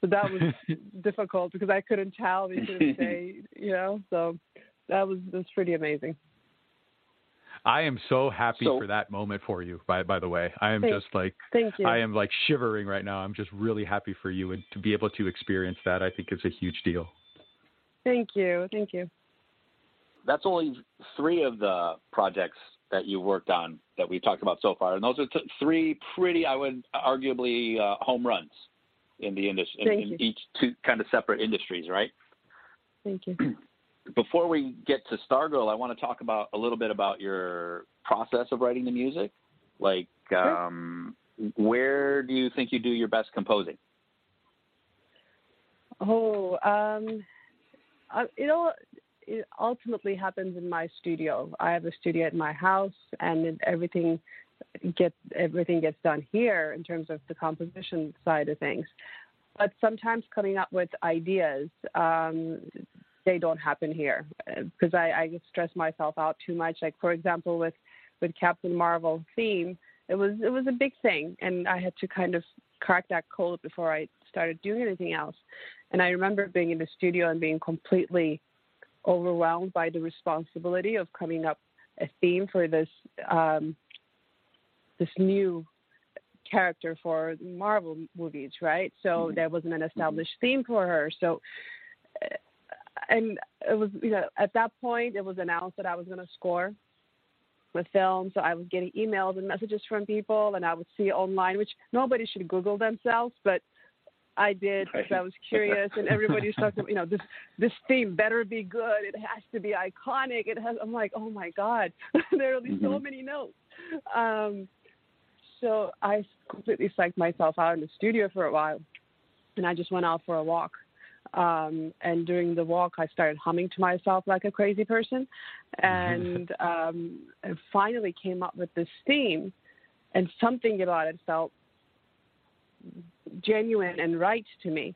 So that was difficult because I couldn't tell, we couldn't say, you know? So that was, that was pretty amazing. I am so happy So- for that moment for you. By by the way, I am Thank- just like thank you. I am like shivering right now. I'm just really happy for you and to be able to experience that. I think is a huge deal. Thank you. Thank you. That's only three of the projects that you worked on that we've talked about so far, and those are th- three pretty, I would arguably, uh, home runs in the industry, in, in each two kind of separate industries, right? Thank you. Before we get to Stargirl, I want to talk about a little bit about your process of writing the music. Like, um, where do you think you do your best composing? Oh, um, it all it ultimately happens in my studio. I have a studio at my house, and it, everything gets everything gets done here in terms of the composition side of things. But sometimes coming up with ideas, um, they don't happen here because I, I stress myself out too much. Like for example, with with Captain Marvel theme, it was it was a big thing, and I had to kind of crack that code before I started doing anything else. And I remember being in the studio and being completely overwhelmed by the responsibility of coming up a theme for this um, this new character for Marvel movies, right? So there wasn't an established theme for her. So, uh, and it was you know at that point it was announced that I was going to score the film. So I was getting emails and messages from people, and I would see online, which nobody should Google themselves, but I did because I was curious, and everybody's talking. You know, this this theme better be good. It has to be iconic. It has. I'm like, oh my god, there are only so Mhm. many notes. Um, so I completely psyched myself out in the studio for a while, and I just went out for a walk. Um, and during the walk, I started humming to myself like a crazy person, and um, and finally came up with this theme, and something about it felt genuine and right to me.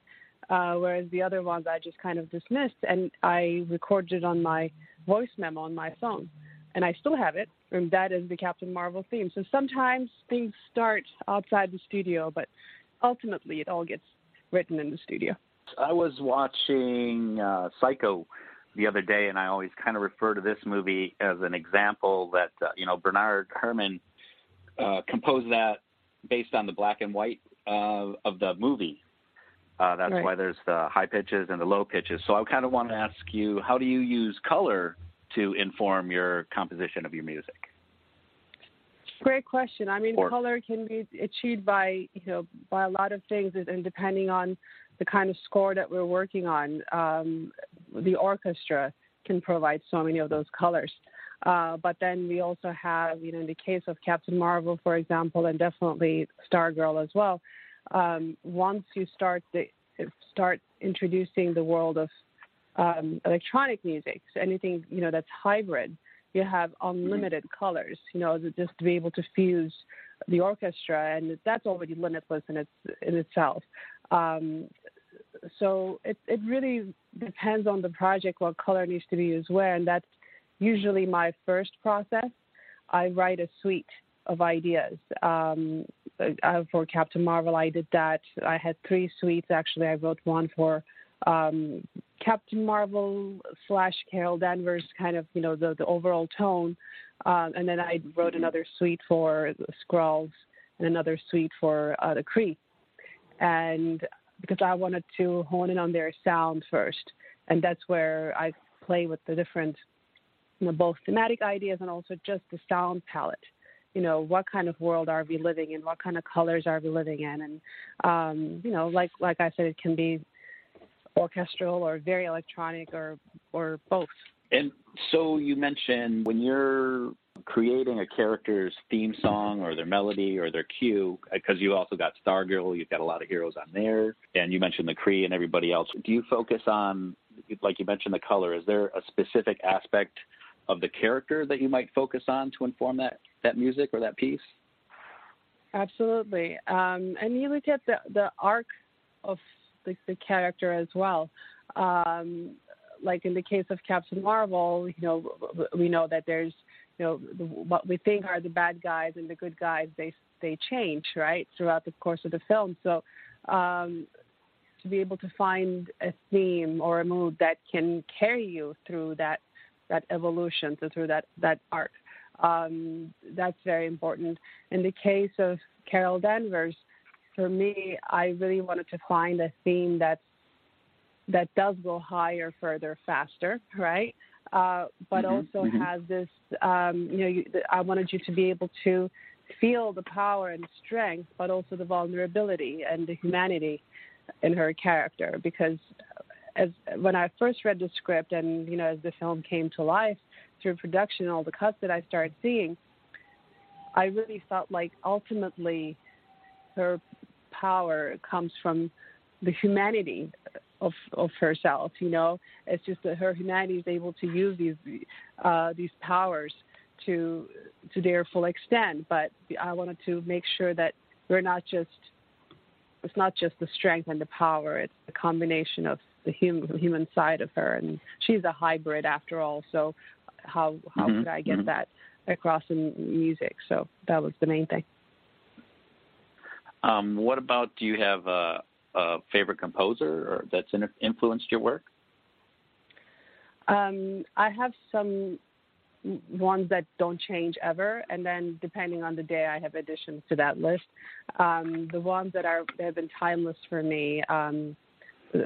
Uh, whereas the other ones I just kind of dismissed, and I recorded it on my voice memo on my phone, and I still have it. And that is the Captain Marvel theme. So sometimes things start outside the studio, but ultimately it all gets written in the studio. I was watching uh, Psycho the other day, and I always kind of refer to this movie as an example that uh, you know Bernard Herrmann uh, composed that based on the black and white uh, of the movie. Uh, that's Right. why there's the high pitches and the low pitches. So I kind of want to ask you, how do you use color to inform your composition of your music? Great question. I mean, Or- color can be achieved by you know by a lot of things, and depending on the kind of score that we're working on, um, the orchestra can provide so many of those colors. Uh, but then we also have, you know, in the case of Captain Marvel, for example, and definitely Stargirl as well. Um, once you start the, start introducing the world of um, electronic music, so anything you know that's hybrid, you have unlimited colors. You know, just to be able to fuse the orchestra, and that's already limitless in its in itself. Um, so it it really depends on the project what color needs to be used where, and that's usually my first process. I write a suite of ideas. Um, uh, for Captain Marvel, I did that. I had three suites actually. I wrote one for um, Captain Marvel slash Carol Danvers, kind of you know the the overall tone, um, and then I wrote another suite for the Skrulls and another suite for uh, the Kree, and because I wanted to hone in on their sound first, and that's where I play with the different, you know, both thematic ideas and also just the sound palette. You know, what kind of world are we living in? What kind of colors are we living in? And um, you know, like like I said, it can be orchestral or very electronic or or both. And so you mentioned when you're creating a character's theme song or their melody or their cue, because you also got Stargirl, you've got a lot of heroes on there, and you mentioned the Kree and everybody else. Do you focus on, like you mentioned, the color? Is there a specific aspect of the character that you might focus on to inform that that music or that piece? Absolutely, um, and you look at the the arc of the, the character as well. Um, like in the case of Captain Marvel, you know, we know that there's, you know, the, what we think are the bad guys and the good guys, they they change right throughout the course of the film. So um, to be able to find a theme or a mood that can carry you through that that evolution, so through that that arc, um, that's very important. In the case of Carol Danvers, for me, I really wanted to find a theme that's that does go higher, further, faster, right? Uh, but mm-hmm, also mm-hmm. has this, um, you know, you, I wanted you to be able to feel the power and strength, but also the vulnerability and the humanity in her character. Because as when I first read the script, and you know, as the film came to life through production, all the cuts that I started seeing, I really felt like ultimately her power comes from the humanity of of herself. You know, it's just that her humanity is able to use these uh, these powers to to their full extent. But I wanted to make sure that we're not just it's not just the strength and the power; it's the combination of the human human side of her, and she's a hybrid after all. So how how mm-hmm. could I get mm-hmm. that across in music? So that was the main thing. Um, what about do you have a, a favorite composer or that's influenced your work? Um, I have some ones that don't change ever, and then depending on the day, I have additions to that list. Um, the ones that are that have been timeless for me, um,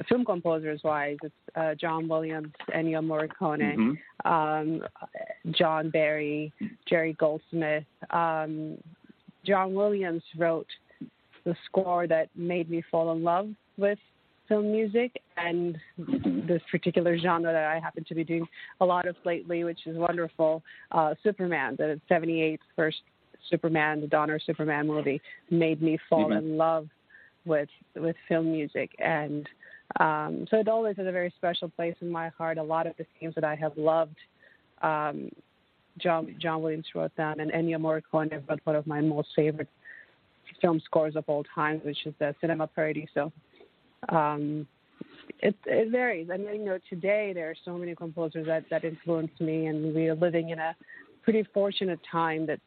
film composers wise, it's uh, John Williams, Ennio Morricone, mm-hmm. um, John Barry, Jerry Goldsmith. Um, John Williams wrote the score that made me fall in love with film music and this particular genre that I happen to be doing a lot of lately, which is wonderful. Uh, Superman, the 78th first Superman, the Donner Superman movie, made me fall mm-hmm. in love with with film music, and um, so it always has a very special place in my heart. A lot of the themes that I have loved. Um, John John Williams wrote them, and Ennio Morricone wrote one of my most favorite film scores of all time, which is the Cinema Paradiso. Um, it, it varies. I mean, you know, today there are so many composers that, that influence me, and we are living in a pretty fortunate time that,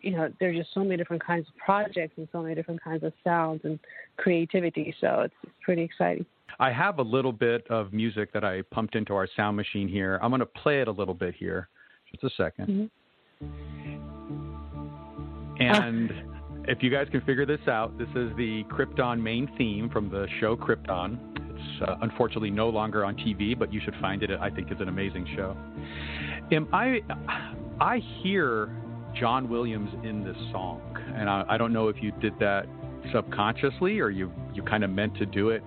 you know, there's just so many different kinds of projects and so many different kinds of sounds and creativity. So it's, it's pretty exciting. I have a little bit of music that I pumped into our sound machine here. I'm going to play it a little bit here. Just a 2nd mm-hmm. And. Uh if you guys can figure this out, this is the Krypton main theme from the show Krypton. It's uh, unfortunately no longer on TV, but you should find it. I think it's an amazing show. Am I? I hear John Williams in this song, and I, I don't know if you did that subconsciously or you you kind of meant to do it.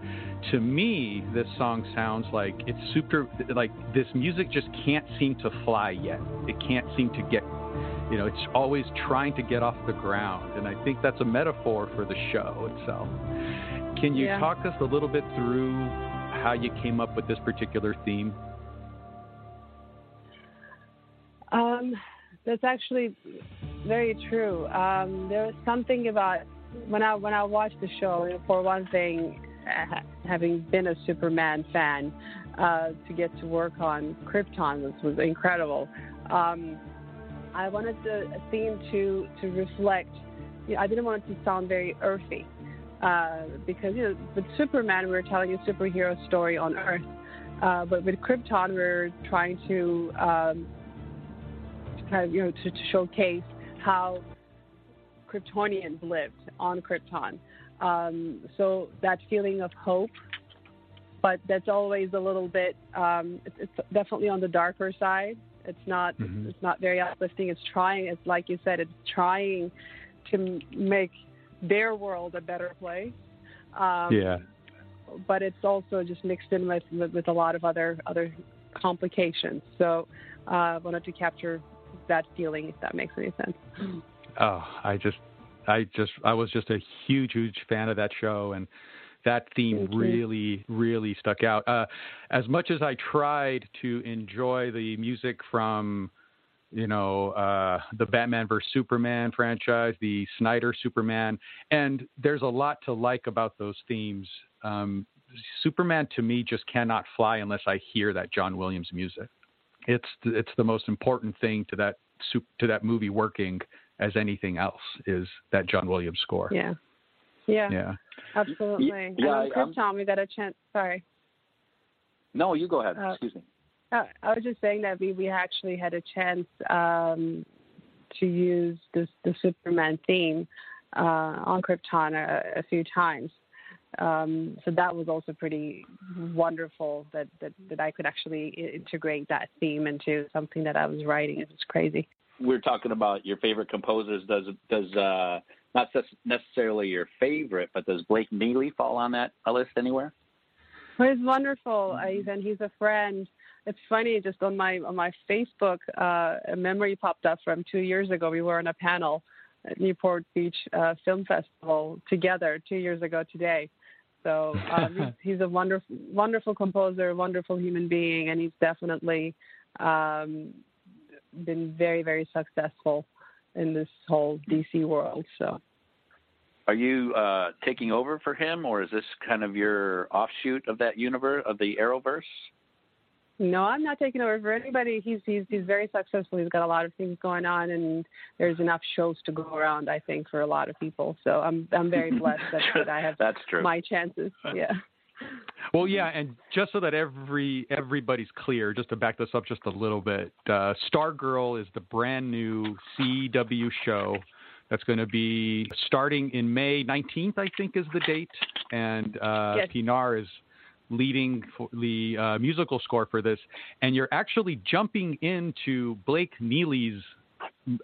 To me, this song sounds like it's super. Like this music just can't seem to fly yet. It can't seem to get. You know, it's always trying to get off the ground, and I think that's a metaphor for the show itself. Can you Yeah. talk us a little bit through how you came up with this particular theme? Um, that's actually very true. Um, there was something about when I when I watched the show. For one thing, having been a Superman fan, uh, to get to work on Krypton was was incredible. Um, I wanted the theme to to reflect. You know, I didn't want it to sound very earthy. Uh, because you know, with Superman, we were telling a superhero story on Earth, uh, but with Krypton, we are trying to um, kind of, you know, to, to showcase how Kryptonians lived on Krypton. Um, so that feeling of hope, but that's always a little bit. Um, it's definitely on the darker side. It's not. Mhm. It's not very uplifting. It's trying. It's like you said. It's trying to make their world a better place. Um, yeah. but it's also just mixed in with, with, with a lot of other other complications. So uh, I wanted to capture that feeling, if that makes any sense. Oh, I just, I just, I was just a huge, huge fan of that show, and that theme really, really stuck out. Uh, as much as I tried to enjoy the music from, you know, uh, the Batman vs Superman franchise, the Snyder Superman, and there's a lot to like about those themes. Um, Superman to me just cannot fly unless I hear that John Williams music. It's it's the most important thing to that to that movie working as anything else is that John Williams score. Yeah. Yeah. Yeah. Absolutely. Y- and yeah, on I- I'm- Krypton, we got a chance. Sorry. No, you go ahead. Uh, Excuse me. Uh, I was just saying that we, we actually had a chance um, to use this, the Superman theme uh, on Krypton a, a few times. Um, so that was also pretty wonderful that, that, that I could actually integrate that theme into something that I was writing. It was crazy. We're talking about your favorite composers. Does does uh, not necessarily your favorite, but does Blake Neely fall on that list anywhere? Well, he's wonderful, uh, and he's a friend. It's funny, just on my on my Facebook, uh, a memory popped up from two years ago. We were on a panel at Newport Beach uh, Film Festival together two years ago today. So um, he's, he's a wonderful wonderful composer, wonderful human being, and he's definitely um, been very very successful in this whole DC world. So. Are you uh, taking over for him, or is this kind of your offshoot of that universe of the Arrowverse? No, I'm not taking over for anybody. He's he's he's very successful. He's got a lot of things going on, and there's enough shows to go around. I think for a lot of people. So I'm I'm very blessed that, that I have That's true. my chances. Yeah. Well, yeah, and just so that every everybody's clear, just to back this up just a little bit, uh, Stargirl is the brand new CW show that's going to be starting in May 19th, I think is the date, and uh, Yes. Pinar is leading for the uh, musical score for this, and you're actually jumping into Blake Neely's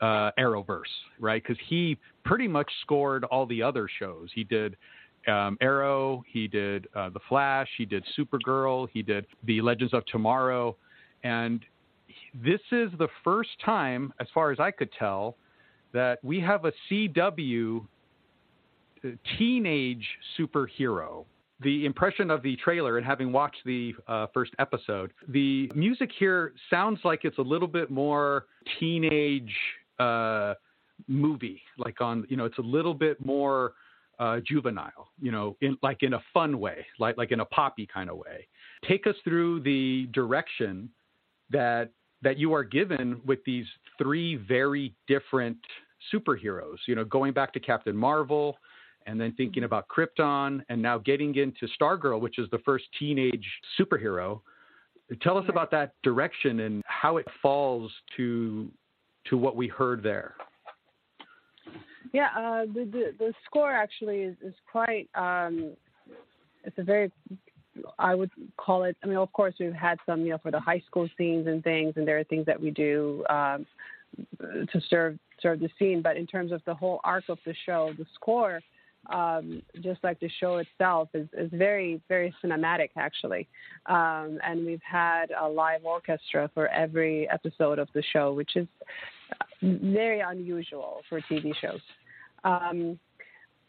uh, Arrowverse, right? Because he pretty much scored all the other shows. He did um, Arrow, he did uh, The Flash, he did Supergirl, he did The Legends of Tomorrow, and this is the first time, as far as I could tell, that we have a CW uh, teenage superhero. The impression of the trailer and having watched the uh, first episode, the music here sounds like it's a little bit more teenage uh, movie, like on you know, it's a little bit more uh, juvenile, you know, in like in a fun way, like like in a poppy kind of way. Take us through the direction that that you are given with these three very different superheroes. You know, going back to Captain Marvel, and then thinking about Krypton, and now getting into Stargirl, which is the first teenage superhero. Tell us about that direction and how it falls to to what we heard there. Yeah, uh, the, the the score actually is, is quite. Um, it's a very, I would call it. I mean, of course, we've had some, you know, for the high school scenes and things, and there are things that we do um, to serve serve the scene. But in terms of the whole arc of the show, the score um, just like the show itself, is, is very, very cinematic, actually. Um, and we've had a live orchestra for every episode of the show, which is very unusual for TV shows.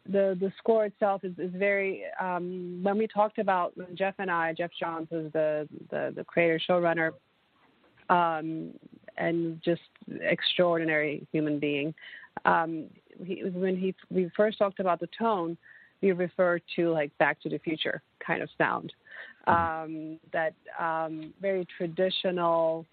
The the score itself is, is very um, when we talked about when Geoff and I, Geoff Johns was the the, the creator showrunner um, and just extraordinary human being. Um, he, when he we first talked about the tone, we referred to like Back to the Future kind of sound. Um, that um, very traditional.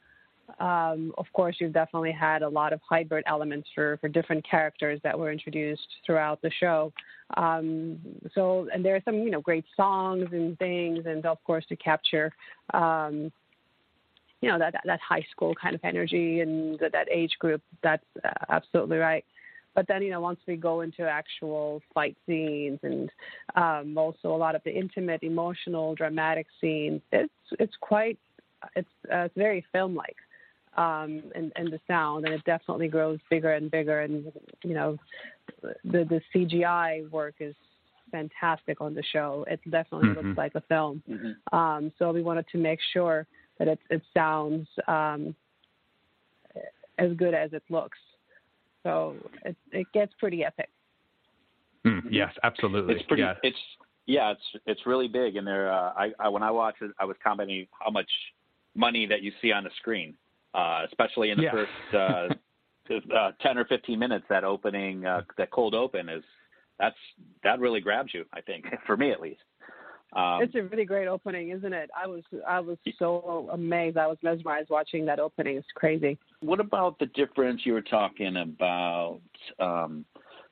Um, of course, you've definitely had a lot of hybrid elements for, for different characters that were introduced throughout the show. Um, so, and there are some, you know, great songs and things, and of course, to capture um, you know that that high school kind of energy and that, that age group. That's uh, absolutely right. But then you know once we go into actual fight scenes and um, also a lot of the intimate, emotional, dramatic scenes, it's it's quite it's uh, it's very film like. Um, and, and the sound, and it definitely grows bigger and bigger. And you know, the the CGI work is fantastic on the show. It definitely Mm-hmm. looks like a film. Um, so we wanted to make sure that it, it sounds um, as good as it looks. So it, it gets pretty epic. Mm, yes, absolutely. It's pretty. yeah. It's yeah. It's it's really big, and there. Uh, I, I when I watched it, I was commenting how much money that you see on the screen, uh, especially in the Yeah. first uh, uh, ten or fifteen minutes. That opening, uh, that cold open is that's that really grabs you. I think for me at least. Um, it's a really great opening, isn't it? I was I was so amazed. I was mesmerized watching that opening. It's crazy. What about the difference you were talking about um,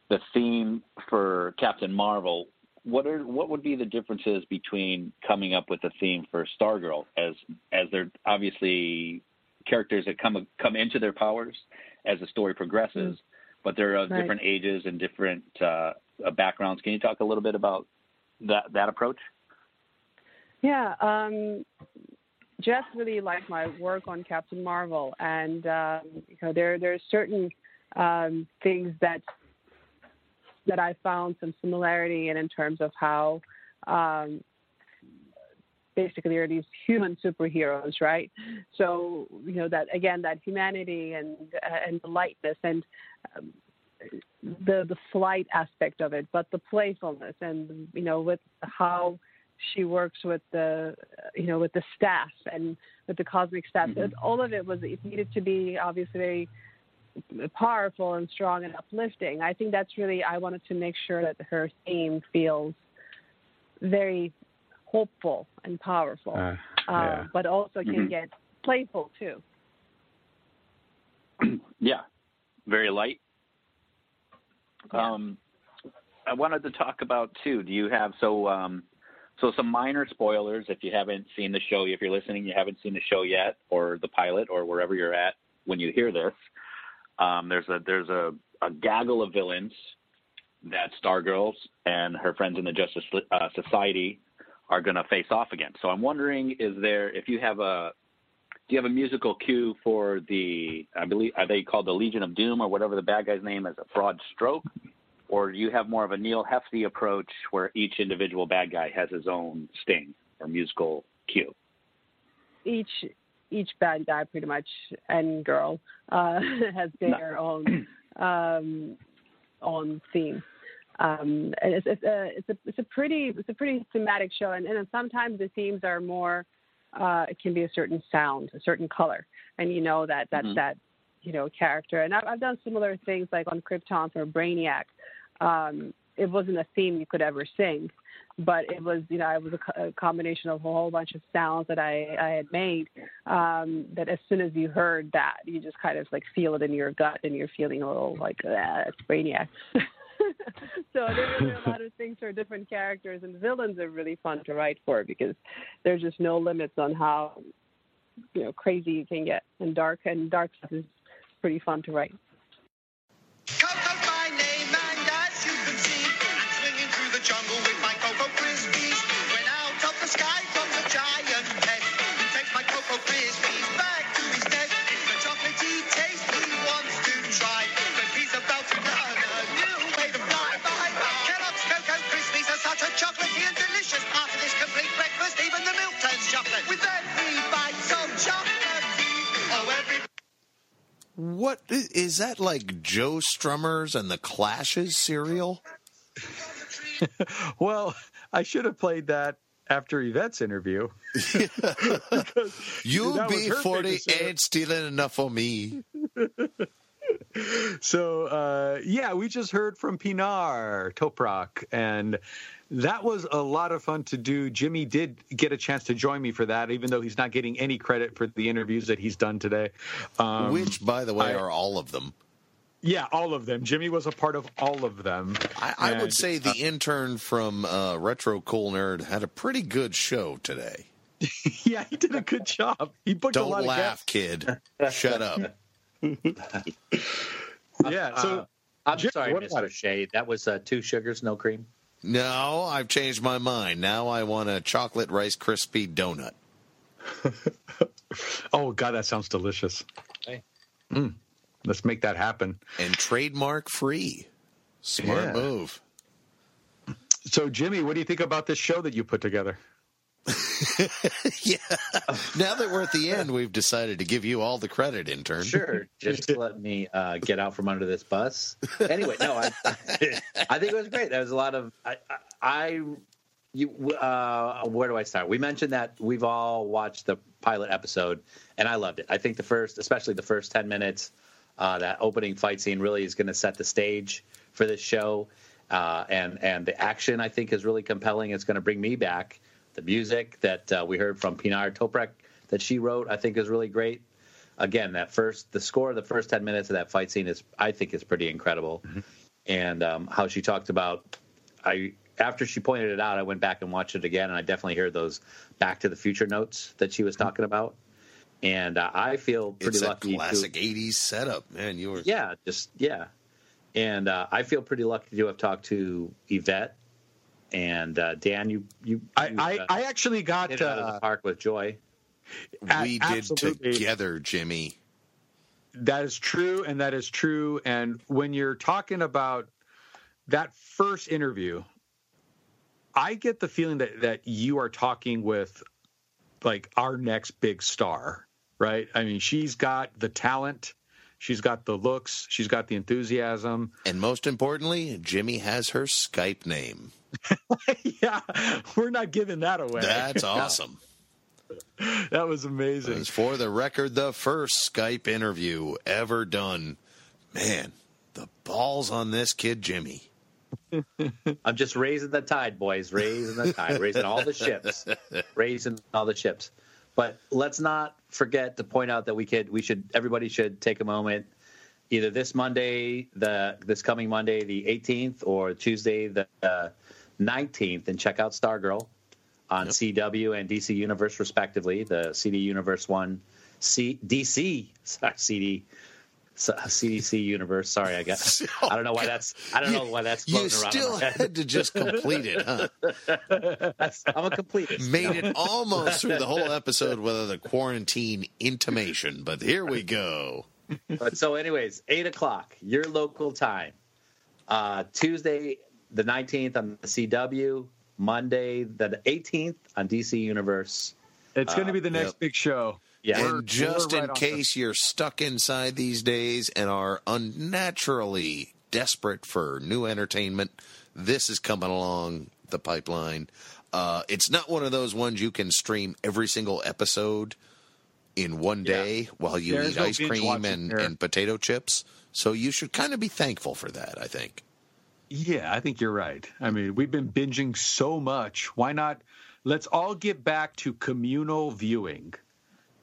the theme for Captain Marvel? What are what would be the differences between coming up with a theme for Stargirl as as they're obviously characters that come come into their powers as the story progresses, but they're of Right. different ages and different uh, uh, backgrounds. Can you talk a little bit about that that approach? Yeah, um, Geoff really liked my work on Captain Marvel, and um, you know there there are certain um, things that that I found some similarity in in terms of how um, basically are these human superheroes, right? So you know that again that humanity and uh, and the lightness and um, the the flight aspect of it, but the playfulness and you know with how she works with the you know with the staff and with the cosmic staff. Mhm. All of it was it needed to be obviously very powerful and strong and uplifting. I think that's really I wanted to make sure that her theme feels very hopeful and powerful, Uh, uh, yeah. but also can Mhm. get playful too. yeah, very light. Um, I wanted to talk about too. Do you have so um, so some minor spoilers if you haven't seen the show? If you're listening, you haven't seen the show yet, or the pilot, or wherever you're at when you hear this. Um, there's a there's a, a gaggle of villains that Stargirls and her friends in the Justice uh, Society are going to face off against. So I'm wondering, is there if you have a do you have a musical cue for the I believe are they called the Legion of Doom or whatever the bad guy's name is a broad stroke? Or do you have more of a Neal Hefti approach where each individual bad guy has his own sting or musical cue? each each bad guy pretty much and girl uh, has their own um, own theme. Um, and it's, it's a it's a it's a pretty it's a pretty thematic show, and, and sometimes the themes are more. Uh, it can be a certain sound, a certain color, and you know that that's Mhm. that you know character. And I've, I've done similar things like on Krypton for Brainiac. Um, it wasn't a theme you could ever sing, but it was you know it was a, co- a combination of a whole bunch of sounds that I I had made. Um, that as soon as you heard that, you just kind of like feel it in your gut, and you're feeling a little like ah, it's Brainiac. so there really a lot of things for different characters, and villains are really fun to write for because there's just no limits on how you know crazy you can get, and dark and dark stuff is pretty fun to write. What is that like Joe Strummers and the Clashes cereal? well, I should have played that after Yvette's interview. You That be her 40 ain't stealing enough for me. so uh, yeah, we just heard from Pinar Toprak, and that was a lot of fun to do. Jimmy did get a chance to join me for that, even though he's not getting any credit for the interviews that he's done today. Um, Which, by the way, I- are all of them. yeah, all of them. Jimmy was a part of all of them. I, I would say the uh, intern from uh, Retro Cool Nerd had a pretty good show today. yeah, he did a good job. He booked a Don't lot laugh, of kid. Shut up. Guests. Yeah, so Uh, I'm Jim, sorry, what Mr. about- Shea. That was uh, two sugars, no cream. No, I've changed my mind. Now I want a chocolate Rice Krispie donut. oh god, that sounds delicious. Hey. Mm, let's make that happen. And trademark free. Smart Yeah. move. So, Jimmy, what do you think about this show that you put together? yeah. Now that we're at the end, we've decided to give you all the credit, intern. Sure, just let me uh, get out from under this bus. Anyway, no, I, I think it was great. There was a lot of I, I, I you. Uh, where do I start? We mentioned that we've all watched the pilot episode, and I loved it. I think the first, especially the first ten minutes, uh, that opening fight scene really is going to set the stage for this show, uh, and and the action I think is really compelling. It's going to bring me back. The music that uh, we heard from Pinar Toprak that she wrote, I think, is really great. Again that first the score of the first 10 minutes of that fight scene is i think is pretty incredible. And um, how she talked about i after she pointed it out i went back and watched it again and i definitely heard those back to the future notes that she was talking about. And uh, i feel pretty It's a lucky classic to 80s setup, man. You were yeah just yeah. And uh, i feel pretty lucky to have talked to yvette and uh, dan you you, I you, I, uh, I actually got hit it out of uh, the park with joy A- we did absolutely. together, Jimmy. That is true, and that is true. And when you're talking about that first interview, I get the feeling that that you are talking with like our next big star, right? I mean, she's got the talent, she's got the looks, she's got the enthusiasm. And most importantly, Jimmy has her Skype name. yeah, we're not giving that away. That's awesome. that was amazing. It's for the record the first Skype interview ever done. Man, the balls on this kid, Jimmy. I'm just raising the tide, boys. Raising the tide, raising all the ships, raising all the ships. But let's not forget to point out that we could, we should, everybody should take a moment, either this Monday, the this coming Monday, the 18th, or Tuesday, the uh, 19th, and check out Stargirl on CW and DC Universe, respectively. The CD Universe one, C, DC, sorry, CD. so- CDC universe. Sorry, I got. I don't know why that's. I don't know why that's. You still had to just complete it, huh? That's, I'm a completist. Made it almost through the whole episode without a quarantine intimation, but here we go. But so, anyways, eight o'clock, your local time. Uh, Tuesday, the 19th on the CW. Monday, the 18th on DC Universe. It's going to be the next Yep. big show. Yeah. We're- and just we're in right on the- case you're stuck inside these days and are unnaturally desperate for new entertainment, this is coming along the pipeline. Uh, it's not one of those ones you can stream every single episode in one day while you There's eat no ice cream and, and potato chips. So you should kind of be thankful for that, I think. Yeah, I think you're right. I mean, we've been binging so much. Why not? Let's all get back to communal viewing,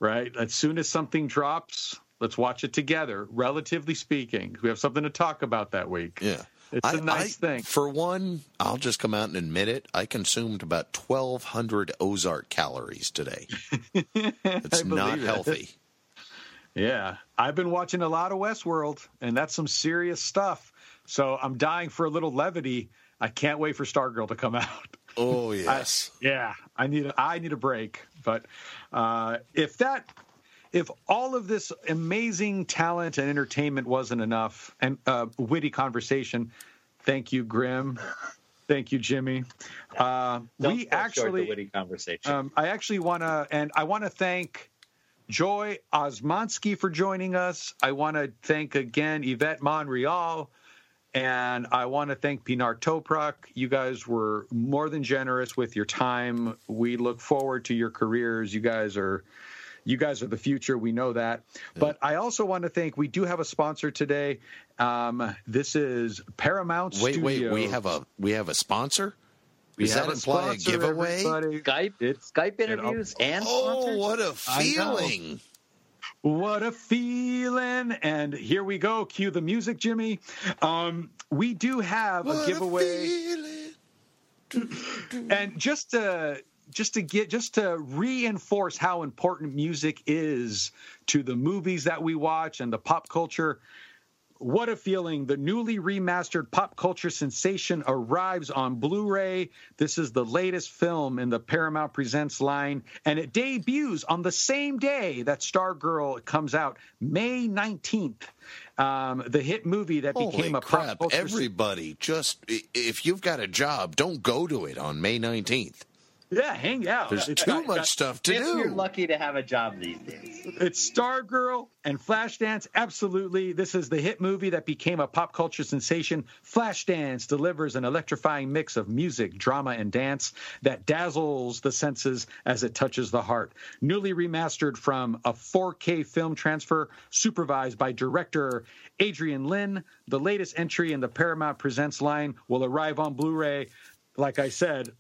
right? As soon as something drops, let's watch it together. Relatively speaking, we have something to talk about that week. Yeah. It's a nice thing. For one, I'll just come out and admit it. I consumed about 1,200 Ozark calories today. It's I not it. healthy. Yeah, I've been watching a lot of Westworld, and that's some serious stuff. So I'm dying for a little levity. I can't wait for Stargirl to come out. Oh, yes. Yeah, I need a, I need a break. But uh, if that, if all of this amazing talent and entertainment wasn't enough, and uh, witty conversation, thank you, Grim. Thank you, Jimmy. Uh, Don't we fall short actually the witty conversation. um, I actually want to, and I want to thank Joy Osmanski for joining us. I want to thank again Yvette Monreal. And I want to thank Pinar Toprak. You guys were more than generous with your time. We look forward to your careers. You guys are you guys are the future. We know that. But I also want to thank we do have a sponsor today. Um, this is Paramount Wait, wait, we have a we have a sponsor. Does that imply a giveaway? everybody. Skype, It's Skype interviews and Oh, sponsors? what a I know. feeling! What a feeling. And here we go. Cue the music, Jimmy. Um, we do have a What a giveaway. feeling. and just to just to get just to reinforce how important music is to the movies that we watch and the pop culture what a feeling the newly remastered pop culture sensation arrives on blu-ray this is the latest film in the paramount presents line and it debuts on the same day that stargirl comes out may 19th um, the hit movie that Holy became a crap! Everybody, just if you've got a job, don't go to it on May nineteenth. Yeah hang out There's It's too much stuff to if you're lucky to have a job these days. It's Stargirl and Flashdance. Absolutely. This is the hit movie that became a pop culture sensation. Flashdance delivers an electrifying mix of music, drama, and dance that dazzles the senses as it touches the heart. Newly remastered from a 4K film transfer, supervised by director Adrian Lyne. The latest entry in the Paramount Presents line will arrive on Blu ray, like I said,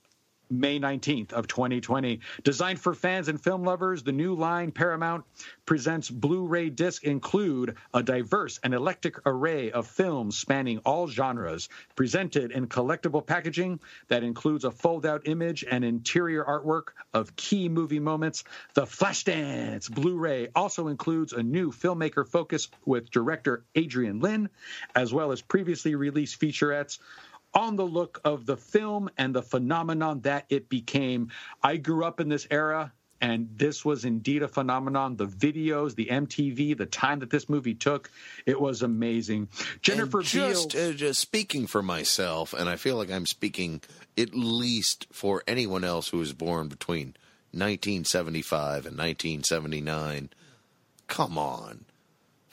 May 19th of 2020. Designed for fans and film lovers, the new line Paramount presents Blu-ray discs include a diverse and eclectic array of films spanning all genres, presented in collectible packaging that includes a fold-out image and interior artwork of key movie moments. The Flashdance Blu-ray also includes a new filmmaker focus with director Adrian Lyne, as well as previously released featurettes on the look of the film and the phenomenon that it became. I grew up in this era, and this was indeed a phenomenon. The videos, the MTV, the time that this movie took, it was amazing. Jennifer and just, Beal. uh, just speaking for myself, and I feel like I'm speaking at least for anyone else who was born between 1975 and 1979. Come on,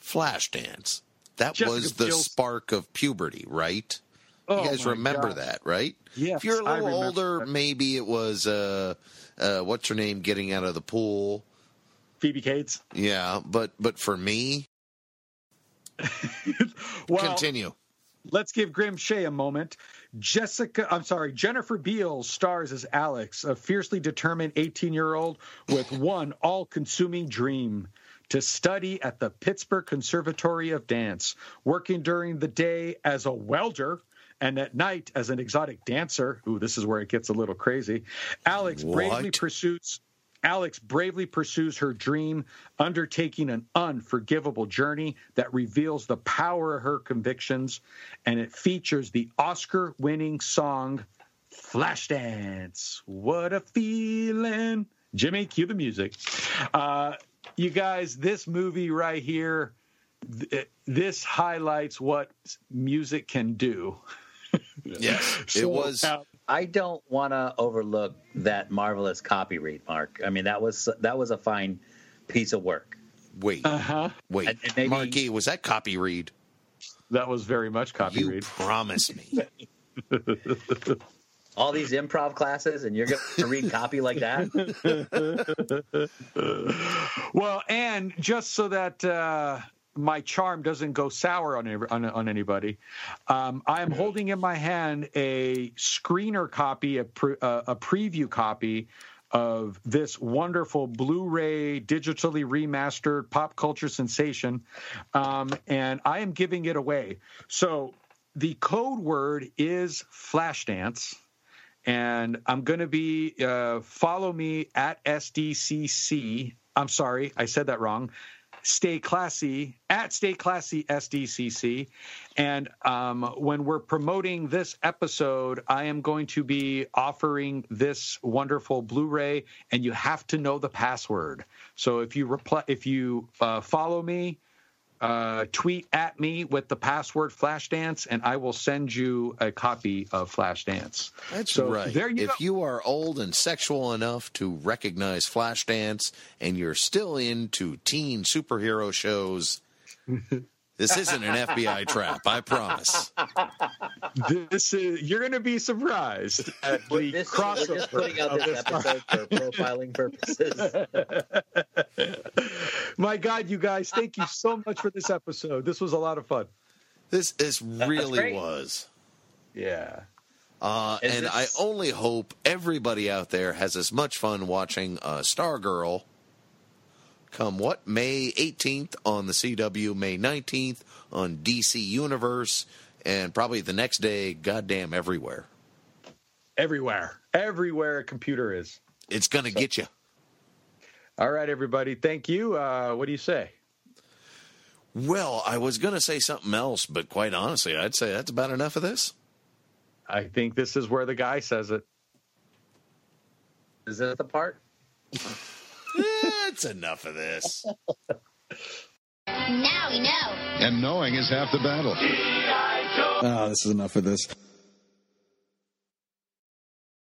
Flashdance. That Jessica was the spark of puberty, right? Oh, you guys remember God. that, right? Yes, If you're a little older, that. maybe it was uh, uh, what's her name getting out of the pool. Phoebe Cates. Yeah, but but for me, Well, continue. Let's give Grim Shea a moment. Jessica, I'm sorry, Jennifer Beal stars as Alex, a fiercely determined 18 year old with one all consuming dream to study at the Pittsburgh Conservatory of Dance, working during the day as a welder. And at night, as an exotic dancer, ooh, this is where it gets a little crazy. Alex bravely pursues Alex bravely pursues her dream, undertaking an unforgivable journey that reveals the power of her convictions, and it features the Oscar winning song Flashdance. What a feeling. Jimmy, cue the music. Uh, you guys, this movie right here, th- this highlights what music can do. Yes, it was. I don't want to overlook that marvelous copy read, Mark. I mean, that was that was a fine piece of work. Wait, uh-huh. wait, And- and maybe- Marquis, was that copy read? That was very much copy You read. promise me. All these improv classes, and you're going to read copy like that? well, and just so that uh, my charm doesn't go sour on on, on anybody, um, I am holding in my hand a screener copy, a, pre, uh, a preview copy of this wonderful Blu-ray digitally remastered pop culture sensation, um, and I am giving it away. So the code word is Flashdance and I'm going to be uh, follow me at SDCC. I'm sorry, I said that wrong. Stay classy at Stay Classy SDCC, and um, when we're promoting this episode, I am going to be offering this wonderful Blu-ray, and you have to know the password. So if you reply, if you uh, follow me, uh, tweet at me with the password Flashdance, and I will send you a copy of Flashdance. That's So right. There you if go. you are old and sexual enough to recognize Flashdance and you're still into teen superhero shows, this isn't an FBI trap, I promise. this is you're going to be surprised at the This, crossover. we're just putting out this episode for profiling purposes. My God, you guys, thank you so much for this episode. This was a lot of fun. This this really was. Yeah. Uh, Is and I only hope everybody out there has as much fun watching uh, Stargirl come what May 18th on the CW, May 19th on DC Universe, and probably the next day, goddamn everywhere. Everywhere. Everywhere a computer is. It's gonna get you. All right, everybody. Thank you. Uh, what do you say? Well, I was gonna say something else, but quite honestly, I'd say that's about enough of this. I think this is where the guy says it. Is that the part? That's enough of this. Now we know. And knowing is half the battle. Oh, this is enough of this.